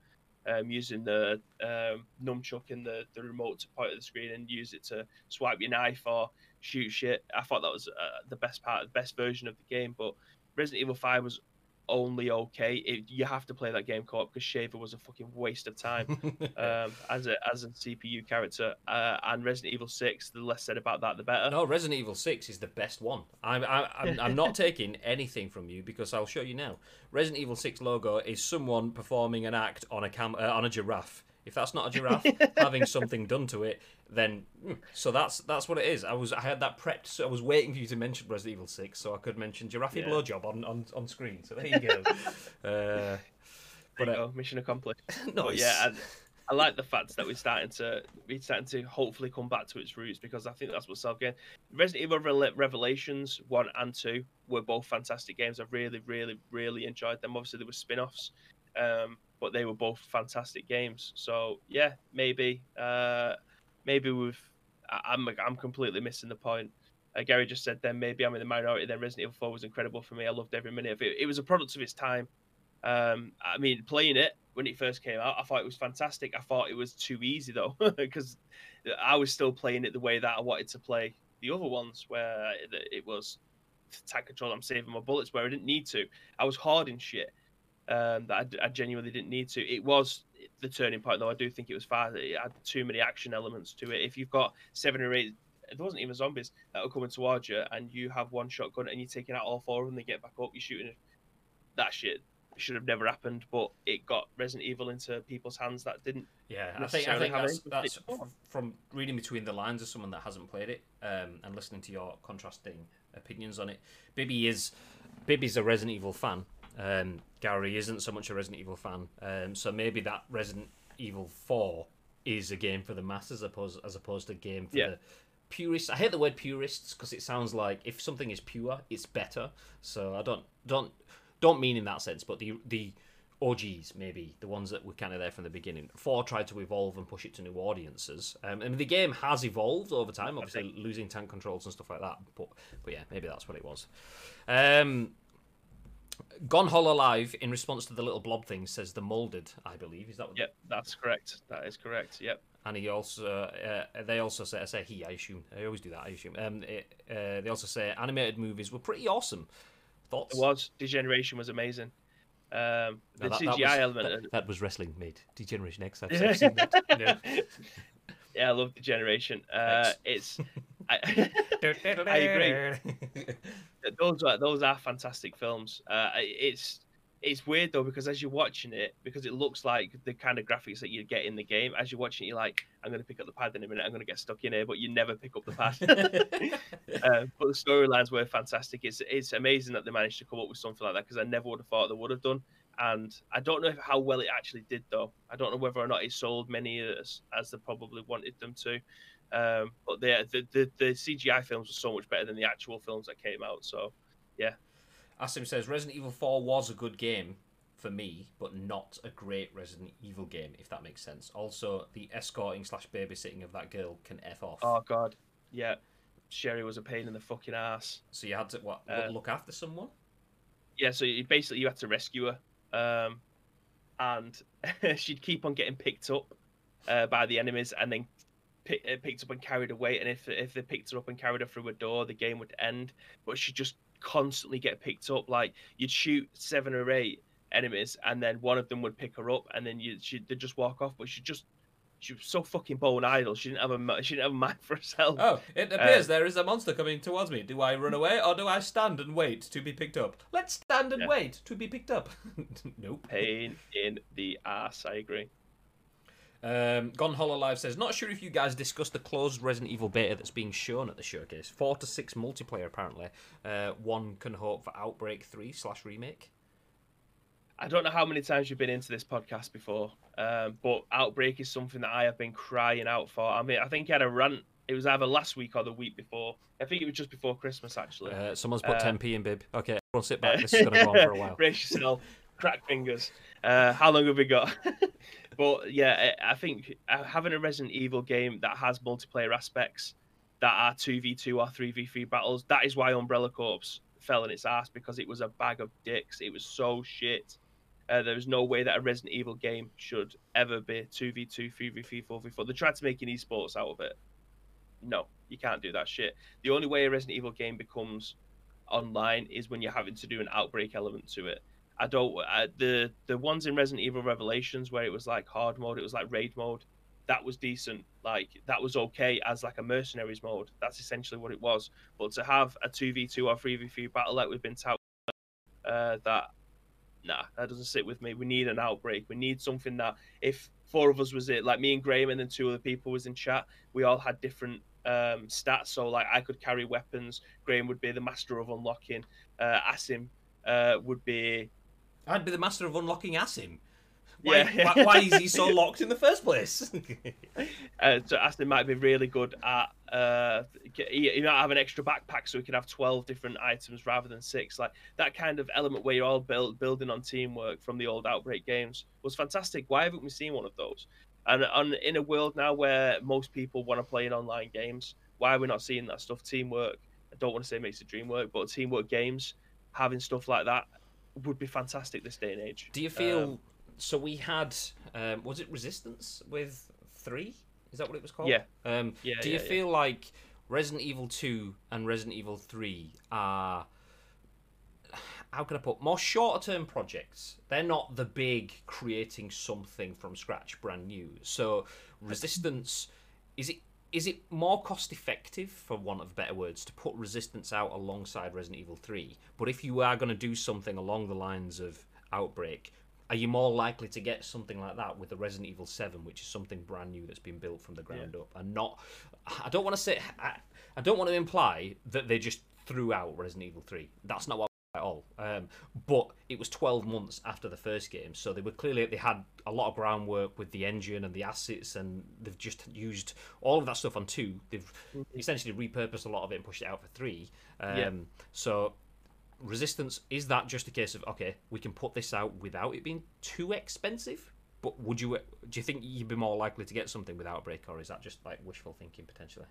Um, using the um, nunchuck and the, the remote to point at the screen and use it to swipe your knife or shoot shit. I thought that was uh, the best part, the best version of the game. But Resident Evil 5 was only okay. It, you have to play that game co-op because Sheva was a fucking waste of time <laughs> um, as a as a CPU character. Uh, and Resident Evil Six, the less said about that, the better. No, Resident Evil Six is the best one. I'm I, I'm, I'm not <laughs> taking anything from you because I'll show you now. Resident Evil Six logo is someone performing an act on a cam uh, on a giraffe If that's not a giraffe <laughs> having something done to it, then mm, so that's that's what it is. I was I had that prepped. So I was waiting for you to mention Resident Evil Six, so I could mention giraffe Yeah. blowjob on, on on screen. So there you go. <laughs> uh, But uh, go, mission accomplished. nice. <laughs> But yeah, and I like the fact that we're starting to we're starting to hopefully come back to its roots because I think that's what self game. Resident Evil Rele- Revelations one and two were both fantastic games. I've really, really, really enjoyed them. Obviously, there were spin-offs, um, but they were both fantastic games. So yeah, maybe uh, maybe we've I'm I'm completely missing the point. Uh, Gary just said then maybe I'm in the minority. Then Resident Evil 4 was incredible for me. I loved every minute of it. It was a product of its time. Um, I mean, playing it when it first came out, I thought it was fantastic. I thought it was too easy though, <laughs> because I was still playing it the way that I wanted to play the other ones, where it- was tank control. I'm saving my bullets where I didn't need to. I was hoarding shit um, that I, I genuinely didn't need to. It was the turning point, though. I do think it was far. It had too many action elements to it. If you've got seven or eight, there wasn't even zombies that were coming towards you, and you have one shotgun and you're taking out all four of them, they get back up, you're shooting. That shit should have never happened, but it got Resident Evil into people's hands that didn't. Yeah, I think I think that's, that's do with it. f- from reading between the lines as someone that hasn't played it um, and listening to your contrasting opinions on it. Bibby is Bibby's a Resident Evil fan. Um, Gary isn't so much a Resident Evil fan, um, so maybe that Resident Evil Four is a game for the masses, as opposed as opposed to a game for Yeah. the purists. I hate the word purists because it sounds like if something is pure, it's better. So I don't don't don't mean in that sense, but the the OGs maybe the ones that were kind of there from the beginning. Four tried to evolve and push it to new audiences. Um, and the game has evolved over time, obviously losing tank controls and stuff like that. But but yeah, maybe that's what it was. Um, Gone Hollow Live in response to the little blob thing says the molded. I believe is that what? Yep, that's correct. That is correct. Yep. And he also, uh, they also say, I say he, I assume. I always do that, I assume. Um, it, uh, they also say animated movies were pretty awesome. Thoughts? It was. Degeneration was amazing. Um, the No, that- CGI that was, element. That, that was wrestling made. Degeneration X. I've, Yeah. I've seen that. Yeah. <laughs> yeah, I love Degeneration. Uh, it's. I, <laughs> <laughs> I agree. Those are those are fantastic films. Uh, it's it's weird though because as you're watching it, because it looks like the kind of graphics that you get in the game. As you're watching, it, you're like, I'm going to pick up the pad in a minute. I'm going to get stuck in here, but you never pick up the pad. <laughs> uh, but the storylines were fantastic. It's it's amazing that they managed to come up with something like that because I never would have thought they would have done. And I don't know if, how well it actually did though. I don't know whether or not it sold many as as they probably wanted them to. Um, but the, the the the CGI films were so much better than the actual films that came out. So yeah. Asim says Resident Evil 4 was a good game for me, but not a great Resident Evil game, if that makes sense. Also, the escorting slash babysitting of that girl can F off. oh god, yeah, Sherry was a pain in the fucking ass. So you had to what Uh, look after someone? Yeah, so you, basically you had to rescue her, um, and <laughs> she'd keep on getting picked up uh, by the enemies, and then pick, uh, picked up and carried away. And if if they picked her up and carried her through a door, the game would end. But she'd just constantly get picked up. Like you'd shoot seven or eight enemies, and then one of them would pick her up, and then you she'd they'd just walk off. But she just she was so fucking bone idle. She didn't have a she didn't have a mind <laughs> for herself. Oh, it appears there is a monster coming towards me. Do I run away or do I stand and wait to be picked up? Let's stand and Yeah. wait to be picked up. <laughs> nope. Pain in the ass. I agree. Um, Gone Hollow Live says, not sure if you guys discussed the closed Resident Evil beta that's being shown at the showcase. Four to six multiplayer, apparently. Uh, one can hope for Outbreak 3 slash remake. I don't know how many times you've been into this podcast before, um, but Outbreak is something that I have been crying out for. I mean, I think I had a rant. It was either last week or the week before. I think it was just before Christmas, actually. Uh, someone's put Uh, 10p in, bib. Okay, we'll sit back. This is going to go on <laughs> for a while. Brace yourself. Crack fingers. Uh, how long have we got? <laughs> but yeah, I think uh, having a Resident Evil game that has multiplayer aspects that are 2v2 or 3v3 battles, that is why Umbrella Corps fell in its ass because it was a bag of dicks. It was so shit. Uh, there was no way that a Resident Evil game should ever be 2v2, 3v3, 4v4. They tried to make an esports out of it. No, you can't do that shit. The only way a Resident Evil game becomes online is when you're having to do an outbreak element to it. I don't uh, the the ones in Resident Evil Revelations where it was like hard mode, it was like raid mode. That was decent. Like that was okay as like a mercenaries mode. That's essentially what it was. But to have a two v two or three v three battle like we've been touted, uh, that nah, that doesn't sit with me. We need an outbreak. We need something that if four of us was it, like me and Graham and then two other people was in chat, we all had different um, stats. So like I could carry weapons. Graham would be the master of unlocking. Uh, Asim uh, would be. I'd be the master of unlocking Asim. Why, Yeah. why, why is he so <laughs> locked in the first place? <laughs> Uh, so Aston might be really good at. Uh, he, he might have an extra backpack so he can have twelve different items rather than six. Like that kind of element where you're all build, building on teamwork from the old Outbreak games was fantastic. Why haven't we seen one of those? And on, in a world now where most people want to play in online games, why are we not seeing that stuff? Teamwork. I don't want to say makes the dream work, but teamwork games having stuff like that would be fantastic this day and age. Do you feel Um, so? We had um, was it Resistance with three? Is that what it was called? Yeah. Um, Yeah, do you yeah, yeah. feel like Resident Evil Two and Resident Evil Three are how can I put more shorter term projects? They're not the big creating something from scratch, brand new. So Resistance is it is it more cost effective, for want of better words, to put Resistance out alongside Resident Evil 3? But if you are going to do something along the lines of Outbreak, are you more likely to get something like that with the Resident Evil 7, which is something brand new that's been built from the ground up? And not. I don't want to say. I, I don't want to imply that they just threw out Resident Evil 3. That's not what at all. Um, but it was 12 months after the first game, so they were clearly they had a lot of groundwork with the engine and the assets, and they've just used all of that stuff on two. They've essentially repurposed a lot of it and pushed it out for three. Um, Yeah. So, Resistance is that just a case of okay, we can put this out without it being too expensive? But would you do you think you'd be more likely to get something with break, or is that just like wishful thinking potentially?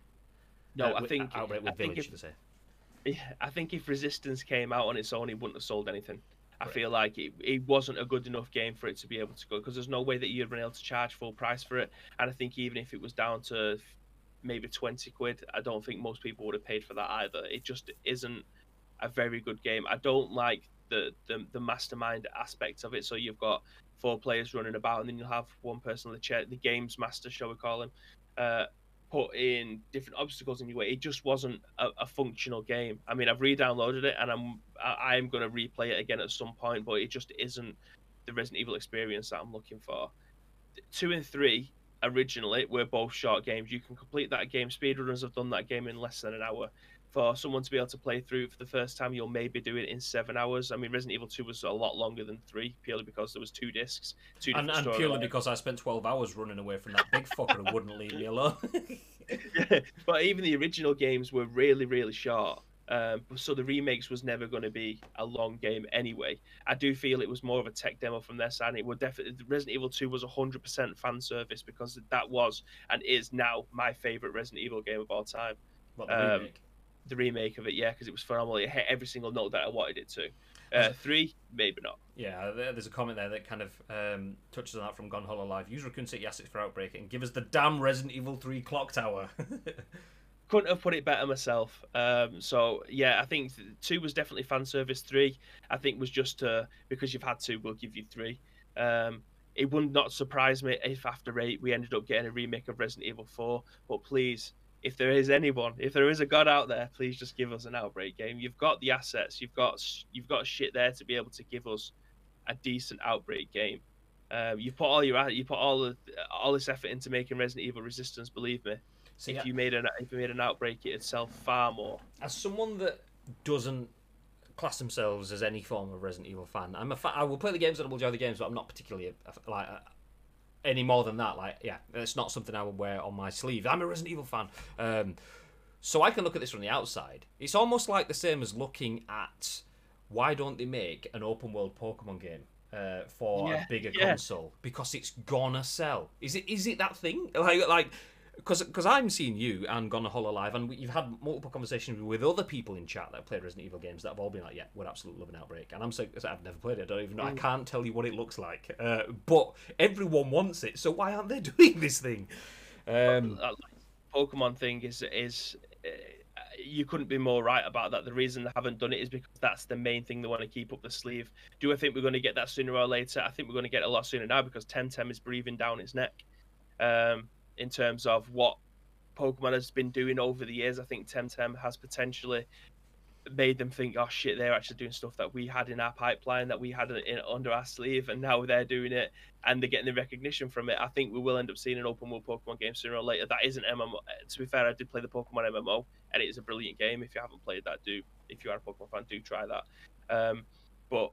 No, Uh, I think Outbreak with I think Village, if- to say. Yeah, I think if Resistance came out on its own, it wouldn't have sold anything. I feel like it, it wasn't a good enough game for it to be able to go because there's no way that you'd been able to charge full price for it. And I think even if it was down to maybe 20 quid, I don't think most people would have paid for that either. It just isn't a very good game. I don't like the, the, the mastermind aspect of it. So you've got four players running about, and then you'll have one person on the chair, the games master, shall we call him, uh, put in different obstacles in your way. It just wasn't a, a functional game. I mean, I've re-downloaded it and I'm I, going to replay it again at some point, but it just isn't the Resident Evil experience that I'm looking for. Two and three originally were both short games. You can complete that game. Speedrunners have done that game in less than an hour. For someone to be able to play through for the first time, you'll maybe do it in seven hours. I mean, Resident Evil Two was a lot longer than three, purely because there was two discs, two And, and purely storylines. because I spent 12 hours running away from that big fucker who wouldn't leave me alone. <laughs> <laughs> but even the original games were really, really short. Um, so the remakes was never going to be a long game anyway. I do feel it was more of a tech demo from their side. and It would definitely Resident Evil 2 was 100% fan service because that was and is now my favorite Resident Evil game of all time. What, the Um, remake? The remake of it, yeah, because it was phenomenal. It hit every single note that I wanted it to. Uh, three, maybe not. Yeah, there's a comment there that kind of um, touches on that from Gone Hollow Live. Use Raccoon City assets for Outbreak and give us the damn Resident Evil 3 clock tower. <laughs> couldn't have put it better myself. Um, so yeah, I think two was definitely fan service. Three, I think was just uh, because you've had two, we'll give you three. Um, it would not surprise me if after eight we ended up getting a remake of Resident Evil Four. But please, if there is anyone, if there is a god out there, please just give us an Outbreak game. You've got the assets, you've got you've got shit there to be able to give us a decent Outbreak game. Um, you put all your you put all the, all this effort into making Resident Evil Resistance. Believe me, See, if you made an if you made an outbreak, it'd sell far more. as someone that doesn't class themselves as any form of Resident Evil fan, I'm a fa- I will play the games and I will enjoy the games, but I'm not particularly a, a- like a, any more than that. Like, yeah, it's not something I would wear on my sleeve. I'm a Resident Evil fan, um, so I can look at this from the outside. It's almost like the same as looking at why don't they make an open world Pokemon game. Uh, for Yeah, a bigger yeah. console because it's gonna sell. Is it? Is it that thing? <laughs> Like, like because because I'm seeing you and Gone Hollow Live, and you've had multiple conversations with other people in chat that have played Resident Evil games that have all been like, yeah, we're absolutely loving Outbreak, and I'm so I've never played it, I don't even know, I can't tell you what it looks like, uh, but everyone wants it, so why aren't they <laughs> doing this thing? Um, Pokemon thing is is uh, you couldn't be more right about that. The reason they haven't done it is because that's the main thing they want to keep up the sleeve. Do I think we're going to get that sooner or later? I think we're going to get it a lot sooner now because Temtem is breathing down its neck. Um, in terms of what Pokemon has been doing over the years, I think Temtem has potentially made them think, oh shit, they're actually doing stuff that we had in our pipeline, that we had in, under our sleeve, and now they're doing it, and they're getting the recognition from it. I think we will end up seeing an open world Pokemon game sooner or later. That isn't MMO. To be fair, I did play the Pokemon MMO, and it is a brilliant game. If you haven't played that, do if you are a Pokemon fan, do try that. Um, but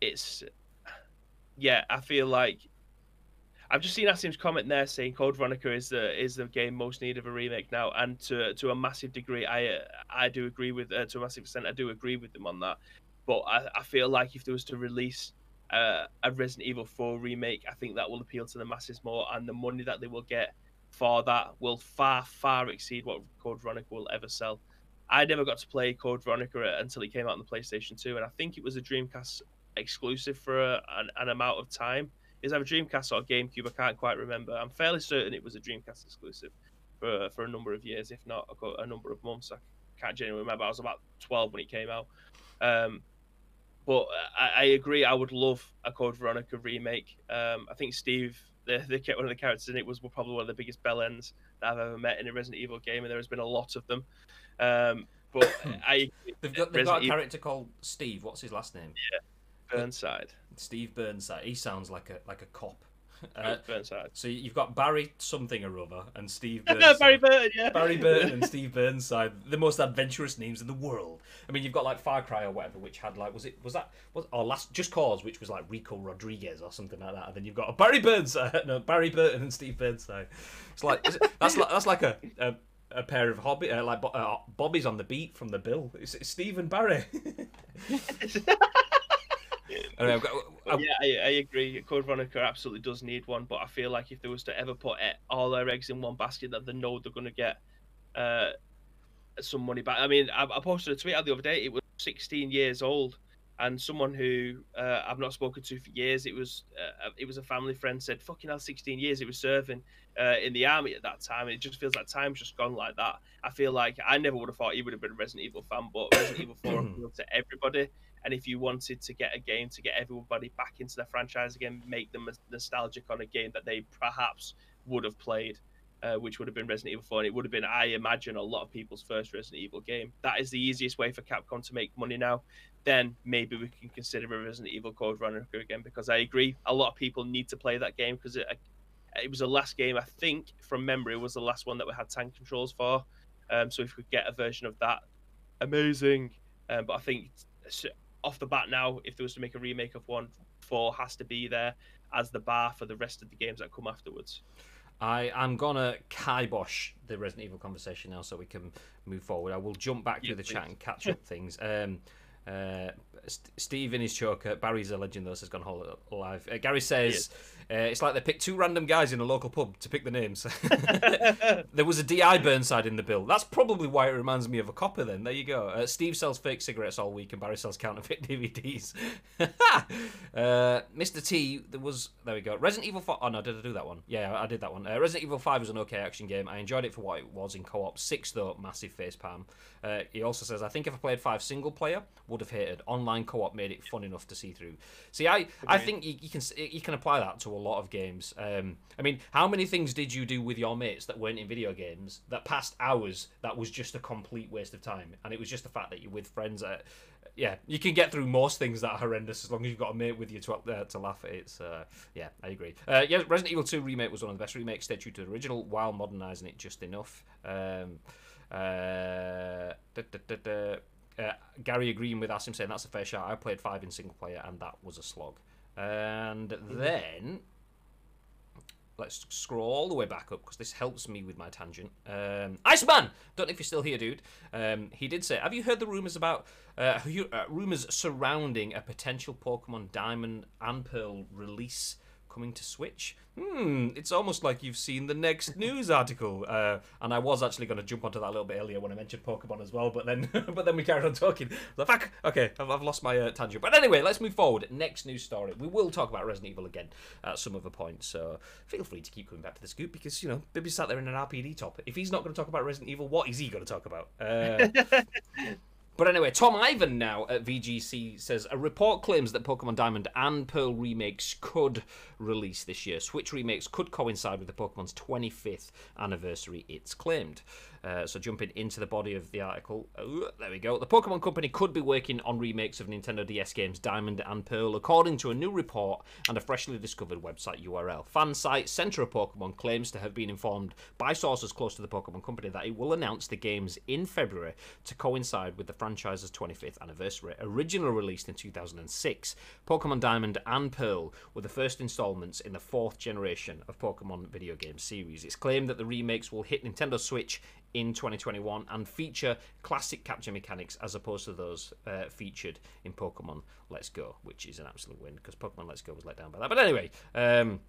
it's yeah, I feel like I've just seen Asim's comment there saying Code Veronica is the is the game most need of a remake now, and to to a massive degree, I I do agree with uh, to a massive extent, I do agree with them on that. But I, I feel like if there was to release uh, a Resident Evil 4 remake, I think that will appeal to the masses more, and the money that they will get for that will far far exceed what Code Veronica will ever sell. I never got to play Code Veronica until it came out on the PlayStation 2, and I think it was a Dreamcast exclusive for a, an, an amount of time is either Dreamcast or GameCube. I can't quite remember. I'm fairly certain it was a Dreamcast exclusive for for a number of years, if not a, a number of months. I can't genuinely remember. I was about 12 when it came out. Um, but I, I, agree. I would love a Code Veronica remake. Um, I think Steve, the, the one of the characters in it, was probably one of the biggest bell ends that I've ever met in a Resident Evil game, and there has been a lot of them. Um, but I they've got, they've got a character called Steve. What's his last name? Yeah, Burnside. Steve Burnside. He sounds like a like a cop. <laughs> Uh, Burnside. So you've got Barry something or other and Steve <laughs> Burnside. Barry Burton, yeah. Barry Burton and <laughs> Steve Burnside, the most adventurous names in the world. I mean, you've got like Far Cry or whatever, which had like was it was that was or last Just Cause, which was like Rico Rodriguez or something like that. And then you've got a Barry Burnside, no Barry Burton and Steve Burnside. It's like it, that's like that's like a, a a pair of hobby uh, like uh, Bobby's on the beat from the bill. It's, it's Steve and Barry. Anyway, I've got, I've... Yeah, I, I, agree. Code Veronica absolutely does need one, but I feel like if there was to ever put all their eggs in one basket, that they know they're going to get uh, some money back. I mean, I, I, posted a tweet out the other day. It was 16 years old, and someone who uh, I've not spoken to for years. It was uh, it was a family friend said, "Fucking hell, 16 years." It was serving uh, in the army at that time. And it just feels like time's just gone like that. I feel like I never would have thought he would have been a Resident Evil fan, but Resident Evil 4 <clears throat> appealed to everybody. And if you wanted to get a game to get everybody back into the franchise again, make them nostalgic on a game that they perhaps would have played, uh, which would have been Resident Evil 4, and it would have been, I imagine, a lot of people's first Resident Evil game. That is the easiest way for Capcom to make money now. Then maybe we can consider a Resident Evil Code Veronica again, because I agree, a lot of people need to play that game because it, it was the last game, I think, from memory, was the last one that we had tank controls for. Um, so if we could get a version of that, amazing. Um, but I think off the bat now, if there was to make a remake of one, four has to be there as the bar for the rest of the games that come afterwards. I am gonna kibosh the Resident Evil conversation now, so we can move forward. I will jump back yeah, through the please. chat and catch up <laughs> things. Um, uh, St- Steve in his choker. Barry's a legend, though, so has Gone Hollow Live. Uh, Gary says uh, it's like they picked two random guys in a local pub to pick the names. <laughs> <laughs> there was a DI Burnside in the bill. That's probably why it reminds me of a copper. Then there you go. Uh, Steve sells fake cigarettes all week, and Barry sells counterfeit <laughs> DVDs. Uh, Mr. T, there was there we go. Resident Evil 5. Oh no, did I do that one? Yeah, I did that one. Uh, Resident Evil 5 was an okay action game. I enjoyed it for what it was in co-op. Six though, massive face palm. Uh, he also says, I think if I played five single player, would have hated. Online co-op made it fun enough to see through. See, I, I think you, you, can you can apply that to a lot of games. Um, I mean, how many things did you do with your mates that weren't in video games that passed hours that was just a complete waste of time, and it was just the fact that you're with friends. At, yeah, you can get through most things that are horrendous as long as you've got a mate with you to uh, to laugh at it. So, yeah, I agree. Uh, yeah, Resident Evil 2 remake was one of the best remakes. Stay true to the original while modernising it just enough. Um, uh, da, da, da, uh, Gary agreeing with Asim saying that's a fair shot. I played five in single player and that was a slog. And mm-hmm. then let's scroll all the way back up because this helps me with my tangent. Um, Iceman, don't know if you're still here, dude. Um, he did say, "Have you heard the rumors about uh, uh, rumors surrounding a potential Pokemon Diamond and Pearl release coming to Switch?" hmm, it's almost like you've seen the next news article. Uh, and I was actually going to jump onto that a little bit earlier when I mentioned Pokemon as well, but then <laughs> but then we carried on talking. The fuck, okay, I've, I've lost my uh, tangent. But anyway, let's move forward. Next news story. We will talk about Resident Evil again at some other point, so feel free to keep coming back to the scoop because you know Bibby sat there in an RPD top. If he's not going to talk about Resident Evil, what is he going to talk about? Uh, <laughs> But anyway, Tom Ivan now at VGC says a report claims that Pokemon Diamond and Pearl remakes could release this year. Switch remakes could coincide with the Pokemon's 25th anniversary, it's claimed. Uh, so jumping into the body of the article, there we go. The Pokemon Company could be working on remakes of Nintendo DS games Diamond and Pearl, according to a new report and a freshly discovered website URL. Fan site Center of Pokemon claims to have been informed by sources close to the Pokemon Company that it will announce the games in February to coincide with the franchise's 25th anniversary. Originally released in 2006, Pokemon Diamond and Pearl were the first installments in the fourth generation of Pokemon video game series. It's claimed that the remakes will hit Nintendo Switch in 2021 and feature classic capture mechanics as opposed to those uh, featured in Pokemon Let's Go, which is an absolute win because Pokemon Let's Go was let down by that. But anyway, um,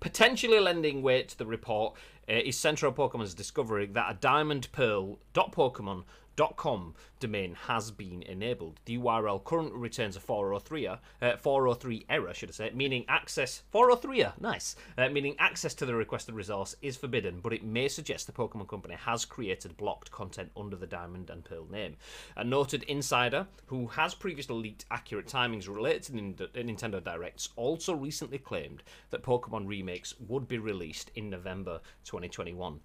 potentially lending weight to the report uh, is Central Pokemon's discovery that a Diamond Pearl dot Pokemon .com domain has been enabled. The URL currently returns a 403 uh, 403 error, should I say, meaning access 403 nice, uh, meaning access to the requested resource is forbidden, but it may suggest the Pokemon Company has created blocked content under the Diamond and Pearl name. A noted insider who has previously leaked accurate timings related to Nintendo Directs also recently claimed that Pokemon remakes would be released in November 2021.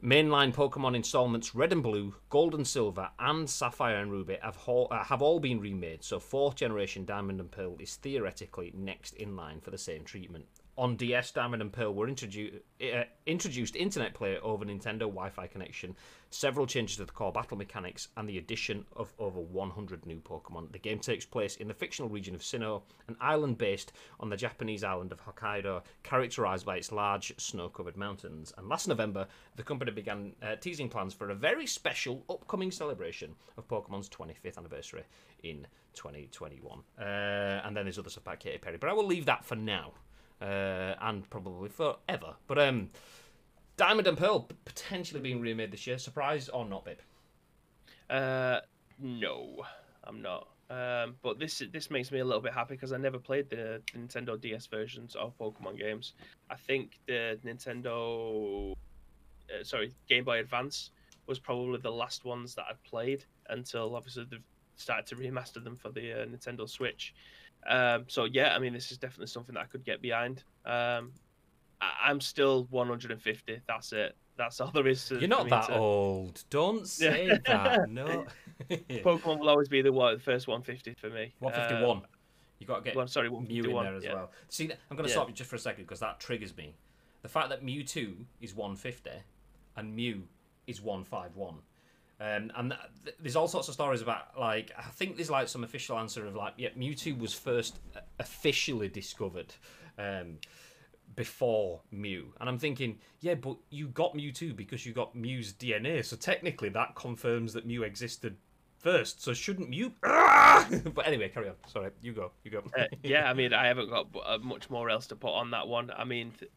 Mainline Pokemon installments Red and Blue, Gold and Silver, and Sapphire and Ruby have, ho- uh, have all been remade, so fourth generation Diamond and Pearl is theoretically next in line for the same treatment. On DS, Diamond and Pearl were introdu- uh, introduced internet play over Nintendo Wi Fi connection, several changes to the core battle mechanics, and the addition of over 100 new Pokemon. The game takes place in the fictional region of Sinnoh, an island based on the Japanese island of Hokkaido, characterized by its large snow covered mountains. And last November, the company began uh, teasing plans for a very special upcoming celebration of Pokemon's 25th anniversary in 2021. Uh, and then there's other stuff about Katy Perry, but I will leave that for now uh, and probably forever. But um, Diamond and Pearl potentially being remade this year. Surprise or not, babe? Uh, no, I'm not. Um, but this this makes me a little bit happy because I never played the Nintendo DS versions of Pokemon games. I think the Nintendo, uh, sorry, Game Boy Advance was probably the last ones that I'd played until obviously they've started to remaster them for the uh, Nintendo Switch. Um, so yeah, I mean, this is definitely something that I could get behind. Um, I- am still 150. That's it. That's all there is. To, You're not that to... old. Don't <laughs> say yeah. that. No. <laughs> Pokemon will always be the one, the first 150 for me. 151. Um, you got to get well, sorry, Mew in there as yeah. well. See, I'm going to yeah. stop you just for a second because that triggers me. The fact that Mewtwo is 150 and Mew is 151 um, and th- there's all sorts of stories about like I think there's like some official answer of like yeah Mewtwo was first officially discovered um, before Mew, and I'm thinking yeah, but you got Mew too because you got Mew's DNA, so technically that confirms that Mew existed first. So shouldn't Mew? <laughs> but anyway, carry on. Sorry, you go. You go. uh, yeah, I <laughs> mean I haven't got uh, much more else to put on that one. I mean. Th-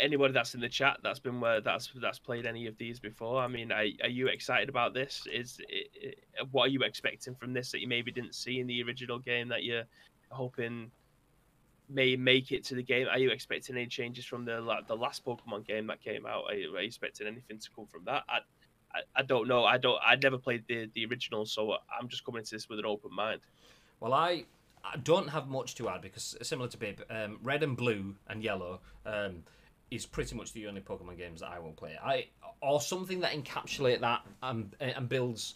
anybody that's in the chat that's been where that's that's played any of these before. I mean, are, are you excited about this? Is it, what are you expecting from this that you maybe didn't see in the original game that you're hoping may make it to the game? Are you expecting any changes from the the last Pokemon game that came out? Are you, are you expecting anything to come from that? I, I, I don't know. I don't. I never played the the original, so I'm just coming into this with an open mind. Well, I I don't have much to add because similar to Bib, um, red and blue and yellow. Um, is pretty much the only Pokemon games that I will play. I or something that encapsulate that and and builds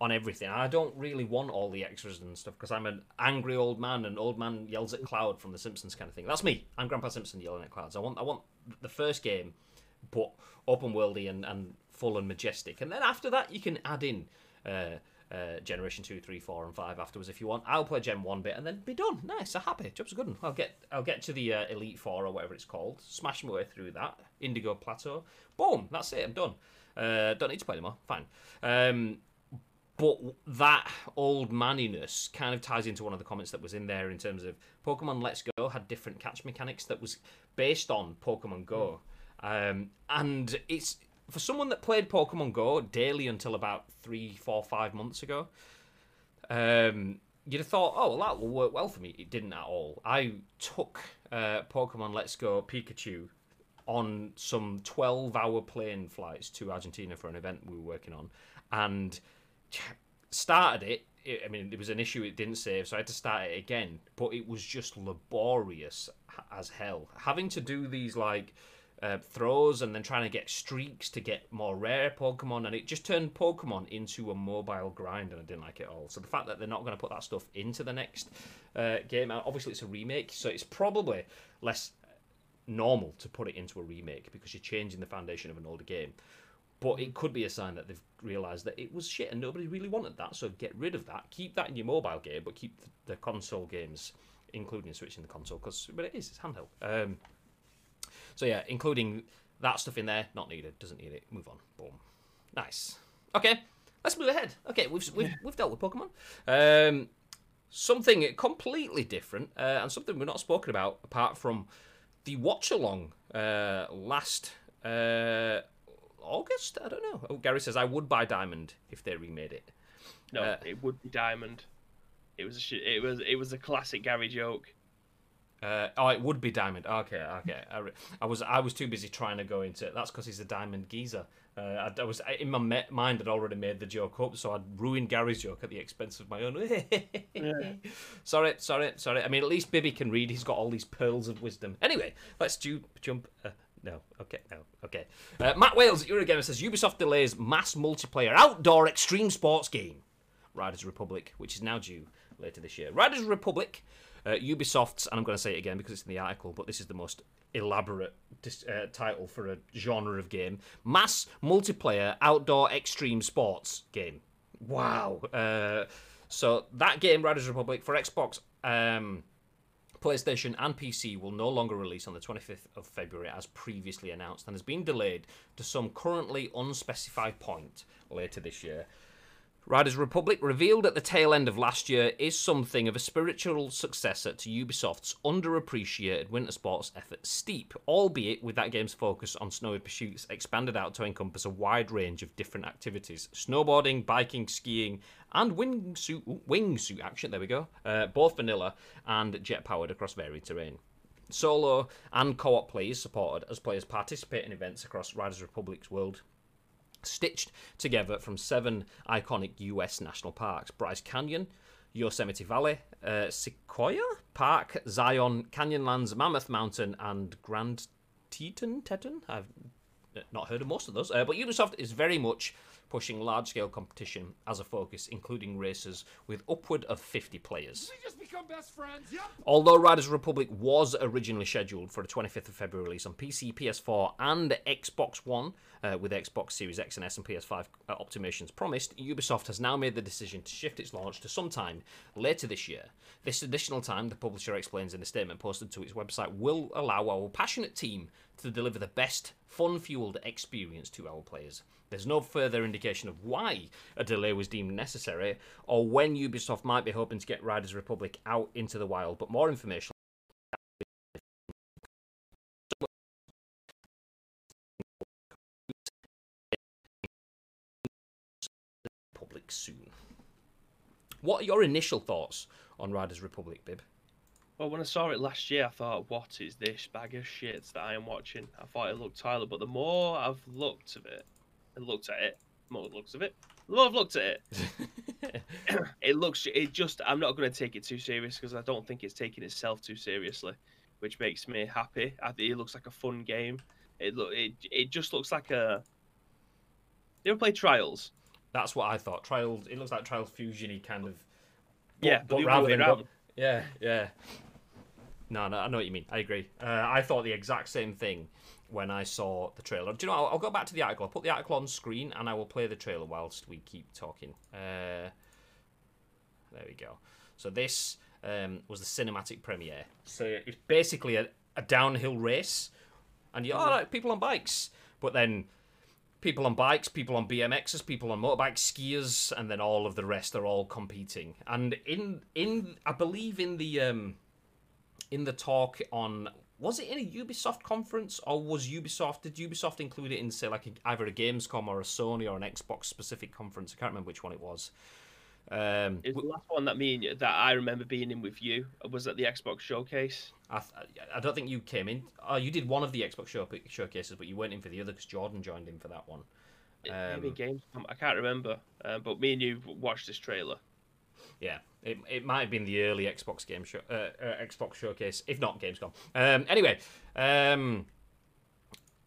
on everything. I don't really want all the extras and stuff because I'm an angry old man and old man yells at cloud from The Simpsons kind of thing. That's me. I'm Grandpa Simpson yelling at clouds. I want I want the first game, but open worldy and, and full and majestic, and then after that you can add in. Uh, uh, generation two, three, four, and five afterwards if you want. I'll play Gen one bit and then be done. Nice, I'm happy. Job's a good one. I'll get I'll get to the uh, Elite Four or whatever it's called. Smash my way through that Indigo Plateau. Boom, that's it. I'm done. Uh, don't need to play anymore. Fine. Um, but that old manniness kind of ties into one of the comments that was in there in terms of Pokemon Let's Go had different catch mechanics that was based on Pokemon Go. Um, and it's for someone that played Pokemon Go daily until about three, four, five months ago, um, you'd have thought, oh, well, that will work well for me. It didn't at all. I took uh, Pokemon Let's Go Pikachu on some 12 hour plane flights to Argentina for an event we were working on and started it. I mean, there was an issue it didn't save, so I had to start it again. But it was just laborious as hell. Having to do these, like, uh, throws and then trying to get streaks to get more rare Pokemon, and it just turned Pokemon into a mobile grind, and I didn't like it all. So the fact that they're not going to put that stuff into the next uh, game, uh, obviously it's a remake, so it's probably less normal to put it into a remake because you're changing the foundation of an older game. But it could be a sign that they've realised that it was shit and nobody really wanted that. So get rid of that. Keep that in your mobile game, but keep the, the console games, including switching the console, because but it is it's handheld. Um, so yeah, including that stuff in there, not needed. Doesn't need it. Move on. Boom. Nice. Okay, let's move ahead. Okay, we've we've, we've dealt with Pokemon. Um, something completely different uh, and something we're not spoken about apart from the watch along uh, last uh, August. I don't know. Oh, Gary says I would buy Diamond if they remade it. No, Uh, it would be Diamond. It was a sh- it was it was a classic Gary joke. Uh, oh, it would be Diamond. Okay, okay. I, re- I was I was too busy trying to go into. It. That's because he's a Diamond geezer. Uh, I, I was in my me- mind. I'd already made the joke up, so I'd ruined Gary's joke at the expense of my own. <laughs> Sorry, sorry, sorry. I mean, at least Bibby can read. He's got all these pearls of wisdom. Anyway, let's ju- jump. Uh, no, okay, no, okay. Uh, Matt Wales at Eurogamer says Ubisoft delays mass multiplayer outdoor extreme sports game, Riders Republic, which is now due later this year. Riders Republic, uh, Ubisoft's, and I'm going to say it again because it's in the article, but this is the most elaborate uh, title for a genre of game: mass multiplayer outdoor extreme sports game. Wow. Uh, so that game, Riders Republic, for Xbox. Um, PlayStation and PC will no longer release on the 25th of February as previously announced and has been delayed to some currently unspecified point later this year. Riders Republic, revealed at the tail end of last year, is something of a spiritual successor to Ubisoft's underappreciated winter sports effort Steep, albeit with that game's focus on snowy pursuits expanded out to encompass a wide range of different activities snowboarding, biking, skiing, and wingsuit, ooh, wingsuit action, there we go, uh, both vanilla and jet powered across varied terrain. Solo and co op play is supported as players participate in events across Riders Republic's world stitched together from seven iconic US national parks Bryce Canyon, Yosemite Valley, uh, Sequoia Park, Zion, Canyonlands, Mammoth Mountain, and Grand Teton. Teton? I've not heard of most of those. Uh, but Ubisoft is very much pushing large scale competition as a focus, including races with upward of 50 players. We just become best friends. Yep. Although Riders Republic was originally scheduled for a 25th of February release on PC, PS4, and Xbox One, uh, with Xbox Series X and S and PS5 uh, optimizations promised, Ubisoft has now made the decision to shift its launch to sometime later this year. This additional time, the publisher explains in a statement posted to its website, will allow our passionate team to deliver the best fun fueled experience to our players. There's no further indication of why a delay was deemed necessary or when Ubisoft might be hoping to get Riders Republic out into the wild, but more information. Republic soon. What are your initial thoughts on Riders Republic, Bib? Well, when I saw it last year, I thought, "What is this bag of shit that I am watching?" I thought it looked Tyler, but the more I've looked at it, and looked at it, the more looks of it, the more I've looked at it, <laughs> <coughs> it looks. It just. I'm not going to take it too serious because I don't think it's taking itself too seriously, which makes me happy. I think it looks like a fun game. It look. It. It just looks like a. You ever play Trials? That's what I thought. Trials. It looks like Trials Fusiony kind of. Yeah, but other way around. yeah, yeah. No, no, I know what you mean. I agree. Uh, I thought the exact same thing when I saw the trailer. Do you know? I'll, I'll go back to the article. I'll put the article on screen and I will play the trailer whilst we keep talking. Uh, there we go. So this um, was the cinematic premiere. So it's basically a, a downhill race, and you all right, people on bikes, but then people on bikes, people on BMXs, people on motorbikes, skiers, and then all of the rest are all competing. And in in I believe in the um in the talk on was it in a Ubisoft conference or was Ubisoft did Ubisoft include it in say like a, either a Gamescom or a Sony or an Xbox specific conference? I can't remember which one it was. Um, Is the last one that me and that I remember being in with you was at the Xbox showcase. I, th- I don't think you came in. Oh, you did one of the Xbox show- showcases, but you weren't in for the other because Jordan joined in for that one. Maybe Um, Gamescom. I can't remember. Uh, but me and you watched this trailer. Yeah, it, it might have been the early Xbox game show, uh, uh, Xbox showcase, if not Gamescom. Um, anyway, um,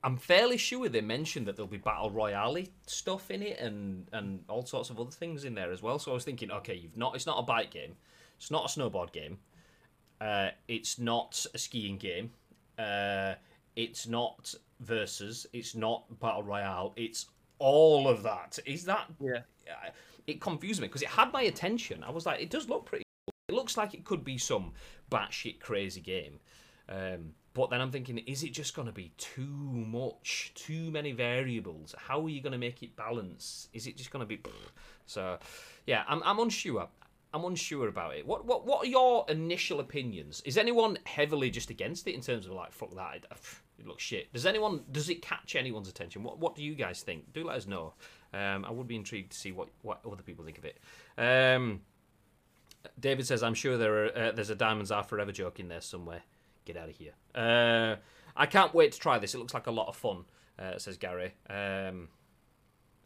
I'm fairly sure they mentioned that there'll be battle royale stuff in it and and all sorts of other things in there as well. So I was thinking, okay, you've not it's not a bike game, it's not a snowboard game, uh, it's not a skiing game, uh, it's not versus, it's not battle royale, it's all of that. Is that? Yeah. It confused me because it had my attention. I was like, it does look pretty. It looks like it could be some batshit crazy game. Um, but then I'm thinking, is it just going to be too much, too many variables? How are you going to make it balance? Is it just going to be? <sniffs> So, yeah, I'm, I'm unsure. I'm unsure about it. What what what are your initial opinions? Is anyone heavily just against it in terms of like fuck that? It <sighs> looks shit. Does anyone does it catch anyone's attention? What what do you guys think? Do let us know. Um, I would be intrigued to see what what other people think of it. Um, David says, "I'm sure there are uh, there's a Diamonds Are Forever joke in there somewhere. Get out of here. Uh, I can't wait to try this. It looks like a lot of fun." Uh, says Gary. Um,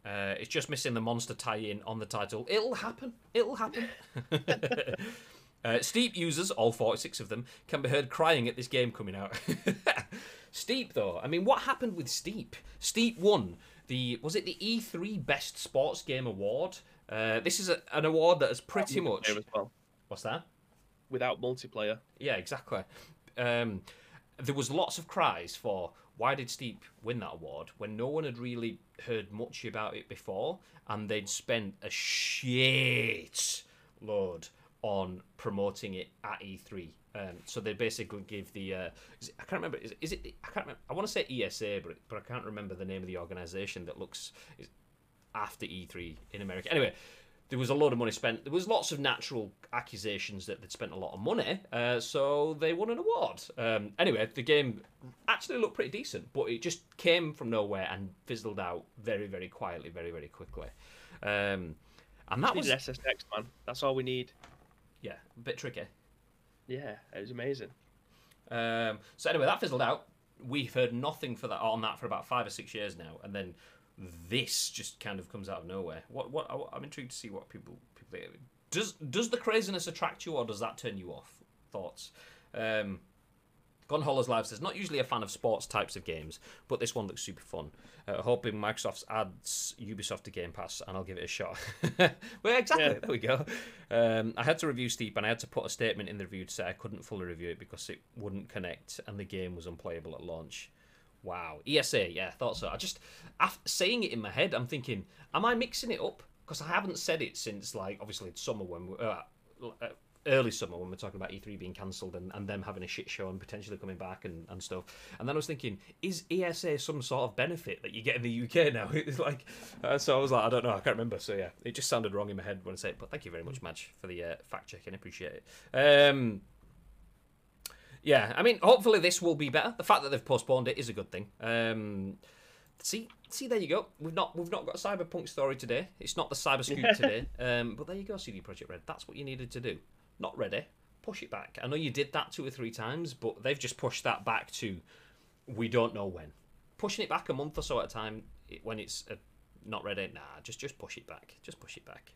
uh, it's just missing the monster tie-in on the title. It'll happen. It'll happen. <laughs> uh, Steep users, all 46 of them, can be heard crying at this game coming out. <laughs> Steep, though, I mean, what happened with Steep? Steep won the was it the E3 Best Sports Game Award? Uh, this is a, an award that has pretty much. Well. What's that? Without multiplayer. Yeah, exactly. Um, there was lots of cries for why did Steep win that award when no one had really heard much about it before, and they'd spent a shit load on promoting it at E3. Um, so they basically give the uh, it, I can't remember is, is it I can't remember I want to say ESA but but I can't remember the name of the organization that looks is after E3 in America. Anyway, there was a lot of money spent. There was lots of natural accusations that they'd spent a lot of money, uh, so they won an award. Um, anyway, the game actually looked pretty decent, but it just came from nowhere and fizzled out very, very quietly, very, very quickly. Um, and that was SSX, man. That's all we need. yeah, a bit tricky. Yeah, it was amazing. Um, so anyway, that fizzled out. We've heard nothing for that on that for about five or six years now, and then this just kind of comes out of nowhere. What? What? I'm intrigued to see what people people. Does does the craziness attract you, or does that turn you off? Thoughts. Um, Gone Hollow Live says, not usually a fan of sports types of games, but this one looks super fun. Uh, hoping Microsoft adds Ubisoft to Game Pass, and I'll give it a shot. <laughs> well, exactly. Yeah. There we go. Um, I had to review Steep, and I had to put a statement in the review to say I couldn't fully review it because it wouldn't connect, and the game was unplayable at launch. Wow. ESA, yeah, I thought so. I just, after saying it in my head, I'm thinking, am I mixing it up? Because I haven't said it since, like, obviously, it's summer when we uh, uh, early summer when we're talking about E3 being cancelled and, and them having a shit show and potentially coming back and, and stuff. And then I was thinking, is ESA some sort of benefit that you get in the UK now? <laughs> It's like, uh, so I was like, I don't know, I can't remember. So yeah, it just sounded wrong in my head when I said it. But thank you very much, Madge, for the uh, fact checking. Appreciate it. Um, yeah, I mean, hopefully this will be better. The fact that they've postponed it is a good thing. Um, see, see, there you go. We've not we've not got a cyberpunk story today. It's not the cyber scoop <laughs> today. Um, but there you go, CD Projekt Red. That's what you needed to do. Not ready. Push it back. I know you did that two or three times, but they've just pushed that back to we don't know when. Pushing it back a month or so at a time when it's uh, not ready. Nah, just just push it back. Just push it back.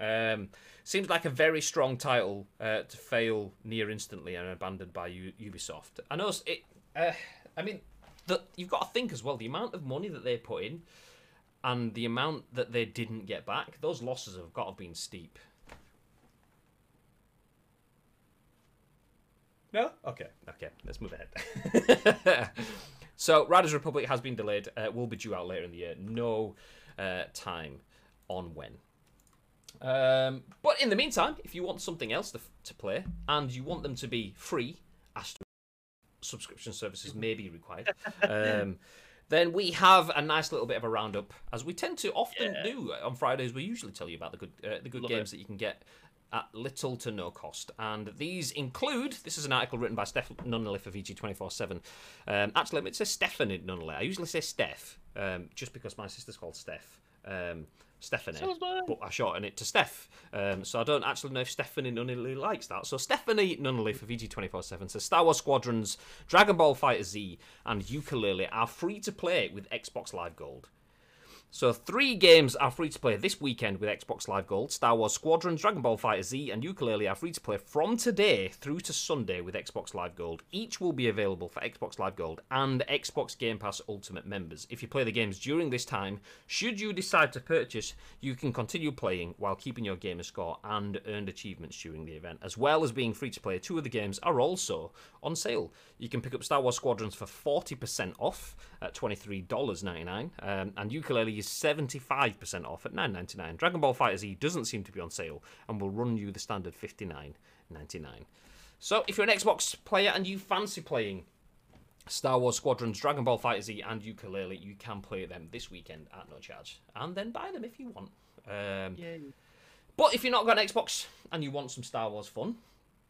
Um, seems like a very strong title uh, to fail near instantly and abandoned by U- Ubisoft. I know it. Uh, I mean, the, you've got to think as well the amount of money that they put in and the amount that they didn't get back. Those losses have got to have been steep. No? Okay, okay, let's move ahead. <laughs> so, Riders Republic has been delayed. Uh, will be due out later in the year. No uh, time on when. Um, but in the meantime, if you want something else to, to play and you want them to be free, Astro subscription services may be required. <laughs> Um, then we have a nice little bit of a roundup, as we tend to often Yeah. do on Fridays. We usually tell you about the good uh, the good Love games that you can get at little to no cost, and these include. This is an article written by Steph Nunneley for VG twenty four seven. Actually, it says Stephany Nunneley. I usually say Steph, um, just because my sister's called Steph. Um, Stephanie, but I shorten it to Steph. Um, so I don't actually know if Stephany Nunneley likes that. So Stephany Nunneley for VG247 says Star Wars Squadrons, Dragon Ball FighterZ, and Yooka-Laylee are free to play with Xbox Live Gold. So three games are free to play this weekend with Xbox Live Gold. Star Wars Squadrons, Dragon Ball FighterZ, and Yooka-Laylee are free to play from today through to Sunday with Xbox Live Gold. Each will be available for Xbox Live Gold and Xbox Game Pass Ultimate members. If you play the games during this time, should you decide to purchase, you can continue playing while keeping your gamer score and earned achievements during the event. As well as being free to play, two of the games are also on sale. You can pick up Star Wars Squadrons for 40% off at $23.99, um, and Yooka-Laylee is 75% off at $9.99. Dragon Ball FighterZ doesn't seem to be on sale and will run you the standard $59.99. So, if you're an Xbox player and you fancy playing Star Wars Squadrons, Dragon Ball FighterZ, and Yooka-Laylee, you can play them this weekend at no charge, and then buy them if you want. Um, but if you're not got an Xbox and you want some Star Wars fun,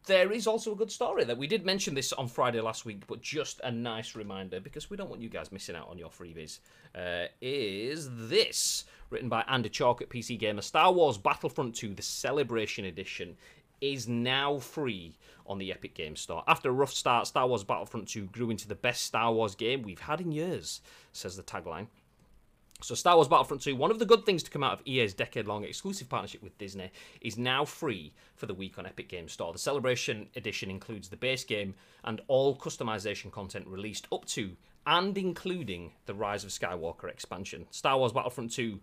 there is also a good story that we did mention this on Friday last week, but just a nice reminder because we don't want you guys missing out on your freebies. Uh, is this written by Andy Chalk at PC Gamer? Star Wars Battlefront 2: The Celebration Edition is now free on the Epic Games Store. After a rough start, Star Wars Battlefront 2 grew into the best Star Wars game we've had in years, says the tagline. So, Star Wars Battlefront 2, one of the good things to come out of EA's decade long exclusive partnership with Disney, is now free for the week on Epic Games Store. The Celebration Edition includes the base game and all customization content released up to and including the Rise of Skywalker expansion. Star Wars Battlefront 2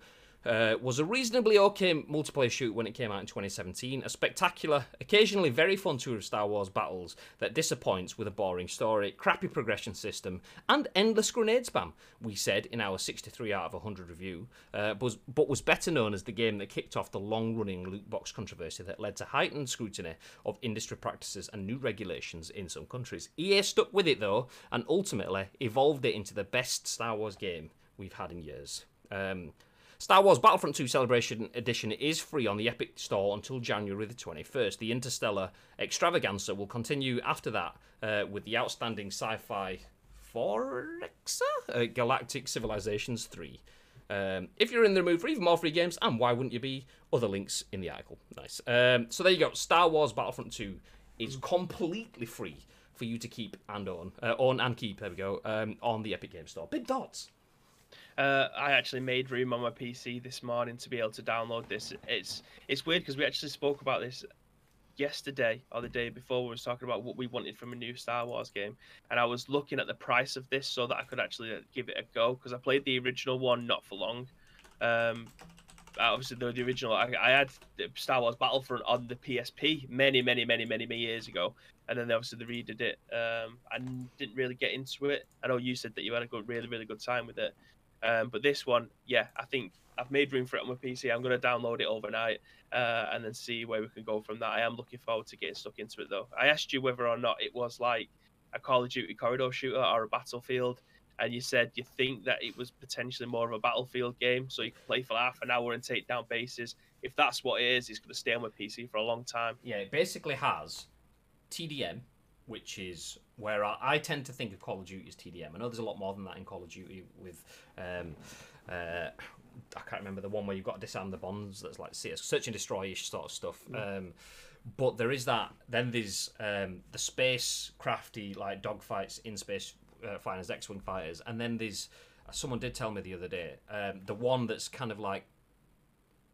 uh, was a reasonably okay multiplayer shoot when it came out in 2017. A spectacular, occasionally very fun tour of Star Wars battles that disappoints with a boring story, crappy progression system, and endless grenade spam. We said in our 63 out of 100 review, uh, was, but was better known as the game that kicked off the long-running loot box controversy that led to heightened scrutiny of industry practices and new regulations in some countries. EA stuck with it though, and ultimately evolved it into the best Star Wars game we've had in years. Um, Star Wars Battlefront 2 Celebration Edition is free on the Epic Store until January the 21st. The Interstellar Extravaganza will continue after that uh, with the outstanding sci fi Forexa? Uh, Galactic Civilizations 3. Um, if you're in the mood for even more free games, and why wouldn't you be? Other links in the article. Nice. Um, so there you go. Star Wars Battlefront 2 is completely free for you to keep and own. Uh, own and keep, there we go, um, on the Epic Game Store. Big thoughts. Uh, I actually made room on my PC this morning to be able to download this. It's it's weird because we actually spoke about this yesterday or the day before. We was talking about what we wanted from a new Star Wars game, and I was looking at the price of this so that I could actually uh, give it a go because I played the original one not for long. Um, obviously the, the original I, I had Star Wars Battlefront on the PSP many many many many many years ago, and then obviously they redid it. Um, I didn't really get into it. I know you said that you had a good, really really good time with it. Um, but this one, yeah, I think I've made room for it on my PC. I'm going to download it overnight uh, and then see where we can go from that. I am looking forward to getting stuck into it though. I asked you whether or not it was like a Call of Duty corridor shooter or a Battlefield, and you said you think that it was potentially more of a Battlefield game, so you can play for half an hour and take down bases. If that's what it is, it's going to stay on my PC for a long time. Yeah, it basically has TDM, which is where I, I, tend to think of Call of Duty as TDM. I know there's a lot more than that in Call of Duty with. Um, uh, I can't remember the one where you've got to disarm the bonds. That's like search and destroy-ish sort of stuff. Mm. Um, but there is that. Then there's um, the space crafty like dogfights in space uh, fighters, X-wing fighters, and then there's someone did tell me the other day um, the one that's kind of like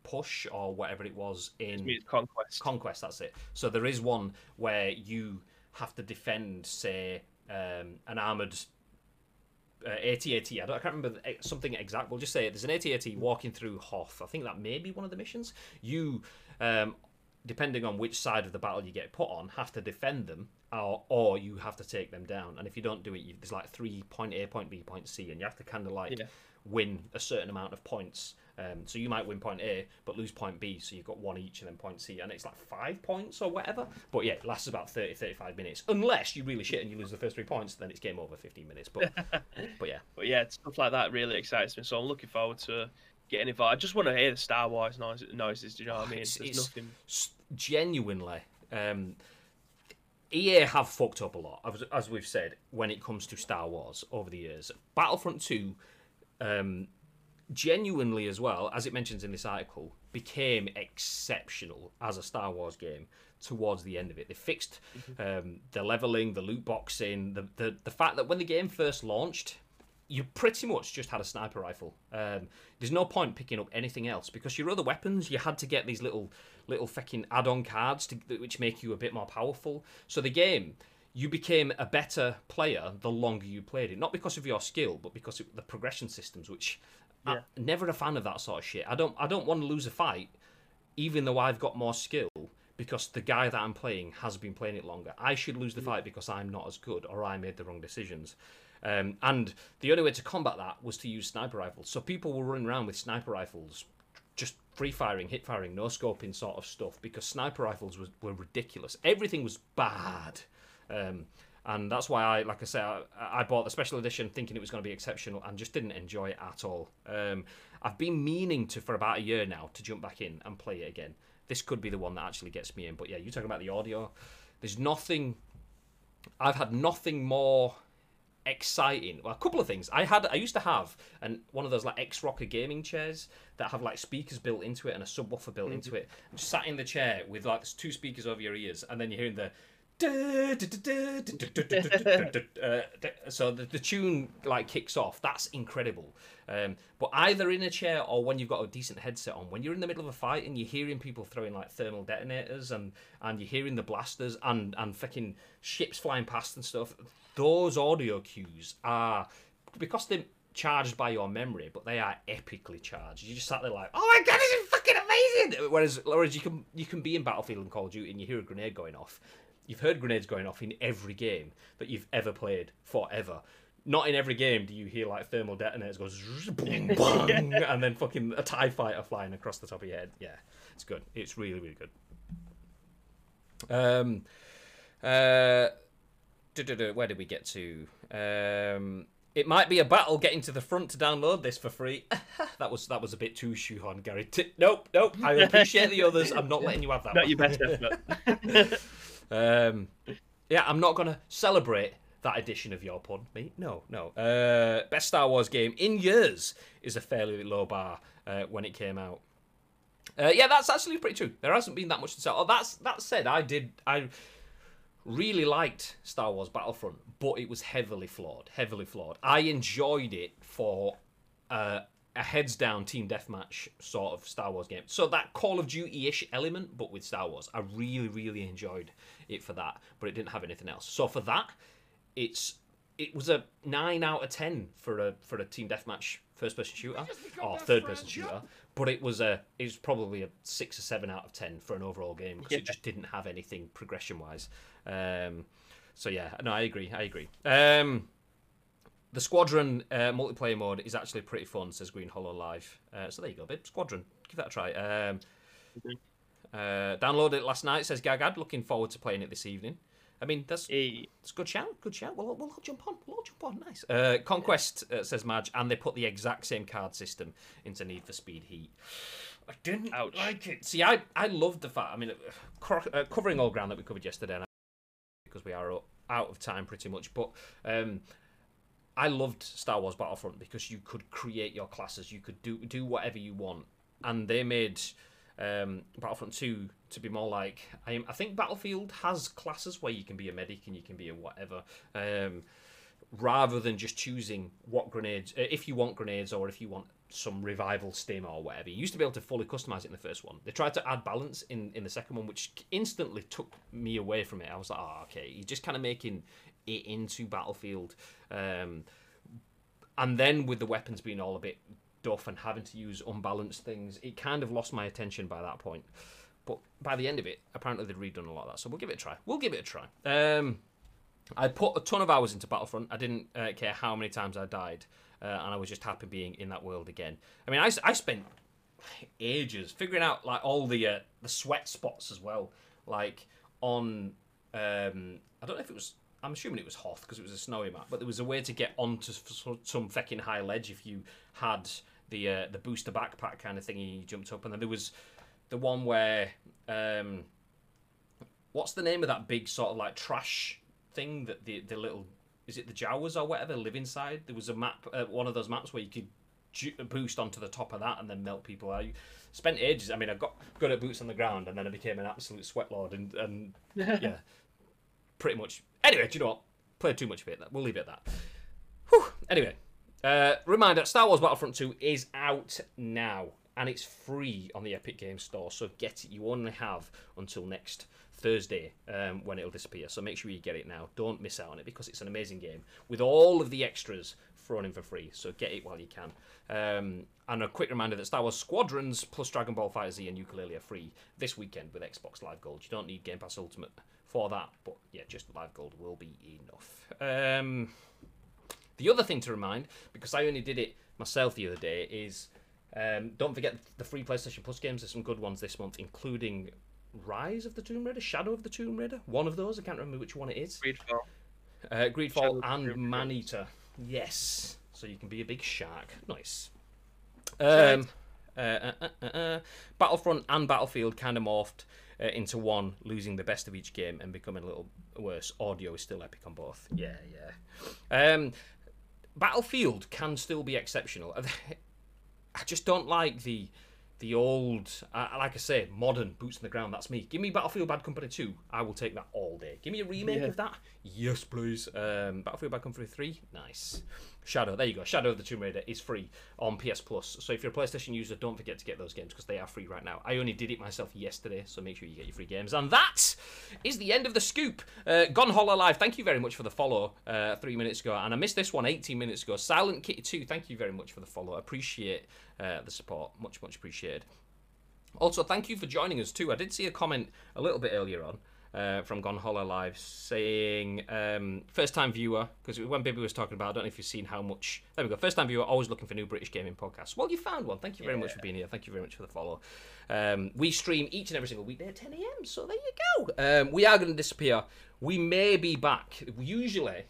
push or whatever it was in conquest. Conquest, that's it. So there is one where you have to defend, say, um, an armored uh, AT-AT. I, I can't remember something exact. We'll just say there's an AT-AT walking through Hoth. I think that may be one of the missions. You, um, depending on which side of the battle you get put on, have to defend them, or, or you have to take them down. And if you don't do it, you, there's like three point A, point B, point C, and you have to kind of like yeah. win a certain amount of points um, so you might win point A but lose point B, so you've got one each and then point C, and it's like five points or whatever. But yeah, it lasts about 30, 35 minutes. Unless you really shit and you lose the first three points, then it's game over 15 minutes. But <laughs> but yeah. But yeah, stuff like that really excites me. So I'm looking forward to getting involved. I just want to hear the Star Wars noises. Do you know what I mean? It's, There's it's nothing. Genuinely. Um, EA have fucked up a lot, as we've said, when it comes to Star Wars over the years. Battlefront 2 um, genuinely as well, as it mentions in this article, became exceptional as a Star Wars game towards the end of it. They fixed mm-hmm. um, the leveling, the loot boxing, the, the the fact that when the game first launched, you pretty much just had a sniper rifle. Um, there's no point picking up anything else because your other weapons, you had to get these little little fucking add-on cards to, which make you a bit more powerful. So the game, you became a better player the longer you played it, not because of your skill, but because of the progression systems, which Yeah. I'm never a fan of that sort of shit. I don't I don't want to lose a fight, even though I've got more skill. Because the guy that I'm playing has been playing it longer. I should lose the fight because I'm not as good or I made the wrong decisions. Um, and the only way to combat that was to use sniper rifles. So people were running around with sniper rifles, just free firing, hip firing, no scoping sort of stuff because sniper rifles was, were ridiculous. Everything was bad. Um, and that's why I, like I said, I, I bought the special edition thinking it was going to be exceptional and just didn't enjoy it at all. Um, I've been meaning to for about a year now to jump back in and play it again. This could be the one that actually gets me in. But yeah, you're talking about the audio. There's nothing. I've had nothing more exciting. Well, a couple of things. I had I used to have and one of those like X Rocker gaming chairs that have like speakers built into it and a subwoofer built into it. I'm just sat in the chair with like two speakers over your ears, and then you're hearing the. Uh, so the, the tune like kicks off. That's incredible. Um, but either in a chair or when you've got a decent headset on, when you're in the middle of a fight and you're hearing people throwing like thermal detonators and and you're hearing the blasters and and fucking ships flying past and stuff, those audio cues are because they're charged by your memory, but they are epically charged. You just sat there like, oh my god, this is fucking amazing. Whereas, whereas you can you can be in Battlefield and Call of Duty and you hear a grenade going off. You've heard grenades going off in every game that you've ever played forever. Not in every game do you hear like thermal detonators goes boom, bang, and then fucking a Tie fighter flying across the top of your head. Yeah, it's good. It's really really good. Um, uh, where did we get to? Um, it might be a battle getting to the front to download this for free. <laughs> that was that was a bit too shoehorn, Gary. T- nope, nope. I appreciate the others. I'm not <laughs> letting you have that. Not one. your best effort. <laughs> Um, yeah, I'm not gonna celebrate that edition of your pod, mate. No, no. Uh, best Star Wars game in years is a fairly low bar uh, when it came out. Uh, yeah, that's actually pretty true. There hasn't been that much to sell. Oh, that's that said, I did I really liked Star Wars Battlefront, but it was heavily flawed. Heavily flawed. I enjoyed it for uh, a heads down team deathmatch sort of Star Wars game. So that Call of Duty ish element, but with Star Wars. I really, really enjoyed it for that, but it didn't have anything else. So for that, it's it was a nine out of ten for a for a team deathmatch first person shooter or third person shooter. But it was a it was probably a six or seven out of ten for an overall game because it just didn't have anything progression wise. Um, so yeah, no, I agree. I agree. Um, the Squadron uh, multiplayer mode is actually pretty fun, says Green Hollow Live. Uh, so there you go, babe. Squadron, give that a try. Um, uh, downloaded it last night, says Gagad. Looking forward to playing it this evening. I mean, that's it's a good shout. Good shout. We'll, we'll all jump on. We'll all jump on. Nice. Uh, Conquest uh, says Madge, and they put the exact same card system into Need for Speed Heat. I didn't Ouch. like it. See, I I loved the fact. I mean, uh, cro- uh, covering all ground that we covered yesterday, and I- because we are out of time pretty much. But um, I loved Star Wars Battlefront because you could create your classes. You could do do whatever you want, and they made um, Battlefront Two to be more like I, I think Battlefield has classes where you can be a medic and you can be a whatever. Um, rather than just choosing what grenades, uh, if you want grenades or if you want some revival stim or whatever. You used to be able to fully customize it in the first one. They tried to add balance in, in the second one, which instantly took me away from it. I was like, oh, okay, you're just kind of making it into Battlefield. Um, and then with the weapons being all a bit duff and having to use unbalanced things, it kind of lost my attention by that point. But by the end of it, apparently they'd redone a lot of that. So we'll give it a try. We'll give it a try. Um, I put a ton of hours into Battlefront. I didn't uh, care how many times I died, uh, and I was just happy being in that world again. I mean, I, I spent ages figuring out like all the uh, the sweat spots as well, like on um, I don't know if it was. I'm assuming it was Hoth because it was a snowy map, but there was a way to get onto some fucking high ledge if you had the uh, the booster backpack kind of thing He jumped up. And then there was the one where um, what's the name of that big sort of like trash thing that the the little is it the Jawas or whatever live inside? There was a map, uh, one of those maps where you could ju- boost onto the top of that and then melt people. I spent ages. I mean, I got good at boots on the ground, and then I became an absolute sweat lord, and and <laughs> yeah, pretty much. Anyway, do you know what? Played too much of it. We'll leave it at that. Whew. Anyway, Uh, reminder: Star Wars Battlefront 2 is out now, and it's free on the Epic Games Store. So get it. You only have until next Thursday um, when it'll disappear. So make sure you get it now. Don't miss out on it because it's an amazing game with all of the extras thrown in for free. So get it while you can. Um, and a quick reminder that Star Wars Squadrons plus Dragon Ball Z and Yooka-Laylee are free this weekend with Xbox Live Gold. You don't need Game Pass Ultimate for that, but yeah, just Live Gold will be enough. Um, the other thing to remind, because I only did it myself the other day, is um, don't forget the free PlayStation Plus games. There's some good ones this month, including Rise of the Tomb Raider, Shadow of the Tomb Raider. One of those, I can't remember which one it is. Greedfall. Uh, Greedfall and. Maneater. Yes. So you can be a big shark. Nice. Um, uh, uh, uh, uh, uh, Battlefront and Battlefield kind of morphed uh, into one, losing the best of each game and becoming a little worse. Audio is still epic on both. Yeah, yeah. Um, Battlefield can still be exceptional. <laughs> I just don't like the the old, uh, like I say, modern boots on the ground. That's me. Give me Battlefield Bad Company 2. I will take that all day. Give me a remake Yeah. of that. Yes, please. Um, Battlefield Bad Company 3. Nice. Shadow. There you go. Shadow of the Tomb Raider is free on PS Plus. So if you're a PlayStation user, don't forget to get those games because they are free right now. I only did it myself yesterday, so make sure you get your free games. And that is the end of the scoop. Uh, Gone Hollow Live, thank you very much for the follow uh, three minutes ago. And I missed this one 18 minutes ago. Silent Kitty 2, thank you very much for the follow. Appreciate uh, the support. Much, much appreciated. Also, thank you for joining us too. I did see a comment a little bit earlier on uh, from Gone Hollow Live saying um, first time viewer because when Bibby was talking about, I don't know if you've seen how much. There we go. First time viewer, always looking for new British gaming podcasts. Well, you found one. Thank you very much for being here. Thank you very much for the follow. Um, we stream each and every single weekday at 10 a.m. So there you go. Um, we are going to disappear. We may be back. Usually.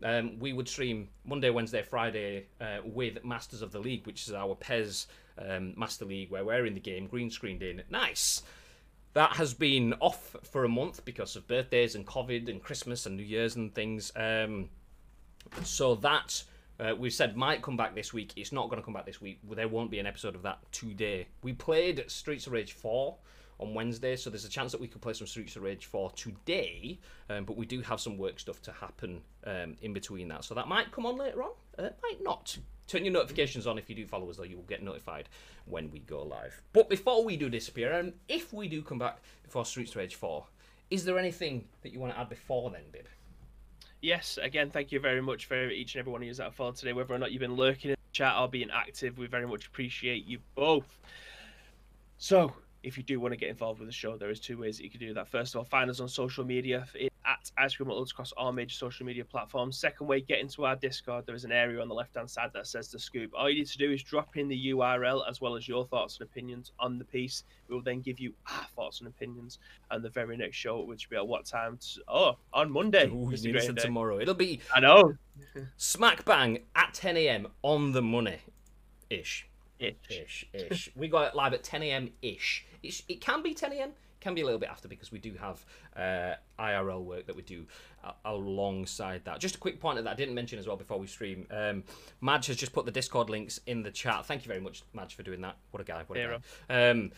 Um, we would stream Monday, Wednesday, Friday uh, with Masters of the League, which is our PES um, Master League, where we're in the game, green screened in. Nice. That has been off for a month because of birthdays and COVID and Christmas and New Year's and things. Um, so that uh, we said might come back this week. It's not going to come back this week. There won't be an episode of that today. We played Streets of Rage 4 on Wednesday, so there's a chance that we could play some Streets of Rage 4 today, um, but we do have some work stuff to happen um, in between that. So that might come on later on, uh, might not. Turn your notifications on if you do follow us, though. You will get notified when we go live. But before we do disappear, and if we do come back before Streets Rage 4, is there anything that you want to add before then, Bib? Yes, again, thank you very much for each and every one of you that have followed today. Whether or not you've been lurking in the chat or being active, we very much appreciate you both. So, if you do want to get involved with the show, there is two ways that you can do that. First of all, find us on social media it- at Ice Cream Uploads across all major social media platforms. Second way, get into our Discord. There is an area on the left hand side that says the scoop. All you need to do is drop in the URL as well as your thoughts and opinions on the piece. We will then give you our thoughts and opinions on the very next show, which will be at what time? T- Oh, on Monday. Ooh, you Graham said tomorrow. It'll be I know. <laughs> smack bang at 10 a.m. on the money ish. Itch. Ish, ish. we got it live at 10 a.m. ish. It can be 10 a.m. Can be a little bit after because we do have uh, IRL work that we do uh, alongside that. Just a quick point that I didn't mention as well before we stream. Um, Madge has just put the Discord links in the chat. Thank you very much, Madge, for doing that. What a guy! What a guy. Um,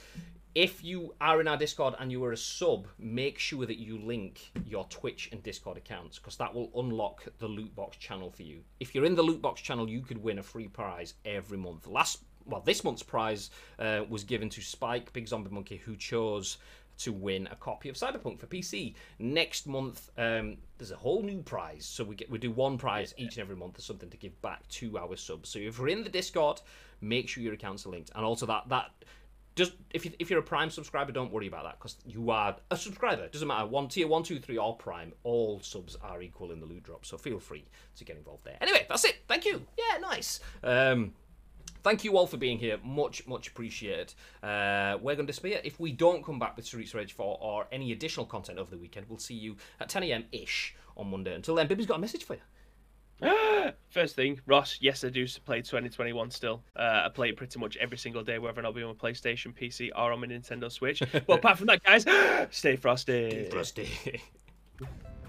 if you are in our Discord and you are a sub, make sure that you link your Twitch and Discord accounts because that will unlock the loot box channel for you. If you're in the loot box channel, you could win a free prize every month. Last, well, this month's prize uh, was given to Spike, Big Zombie Monkey, who chose to win a copy of Cyberpunk for PC. Next month, um, there's a whole new prize. So we get we do one prize each and every month as something to give back to our subs. So if you're in the Discord, make sure your accounts are linked, and also that that just if you, if you're a Prime subscriber, don't worry about that because you are a subscriber. It doesn't matter one tier one, two, three, or Prime. All subs are equal in the loot drop, so feel free to get involved there. Anyway, that's it. Thank you. Yeah, nice. Um, thank you all for being here. Much, much appreciated. Uh, we're going to disappear. If we don't come back with Streets of Rage 4 or any additional content over the weekend, we'll see you at 10 a.m. ish on Monday. Until then, Bibby's got a message for you. <gasps> First thing, Ross, yes, I do play 2021 still. Uh, I play it pretty much every single day, whether or not I'll be on a PlayStation, PC, or on my Nintendo Switch. <laughs> but apart from that, guys, <gasps> stay frosty. Stay frosty. <laughs>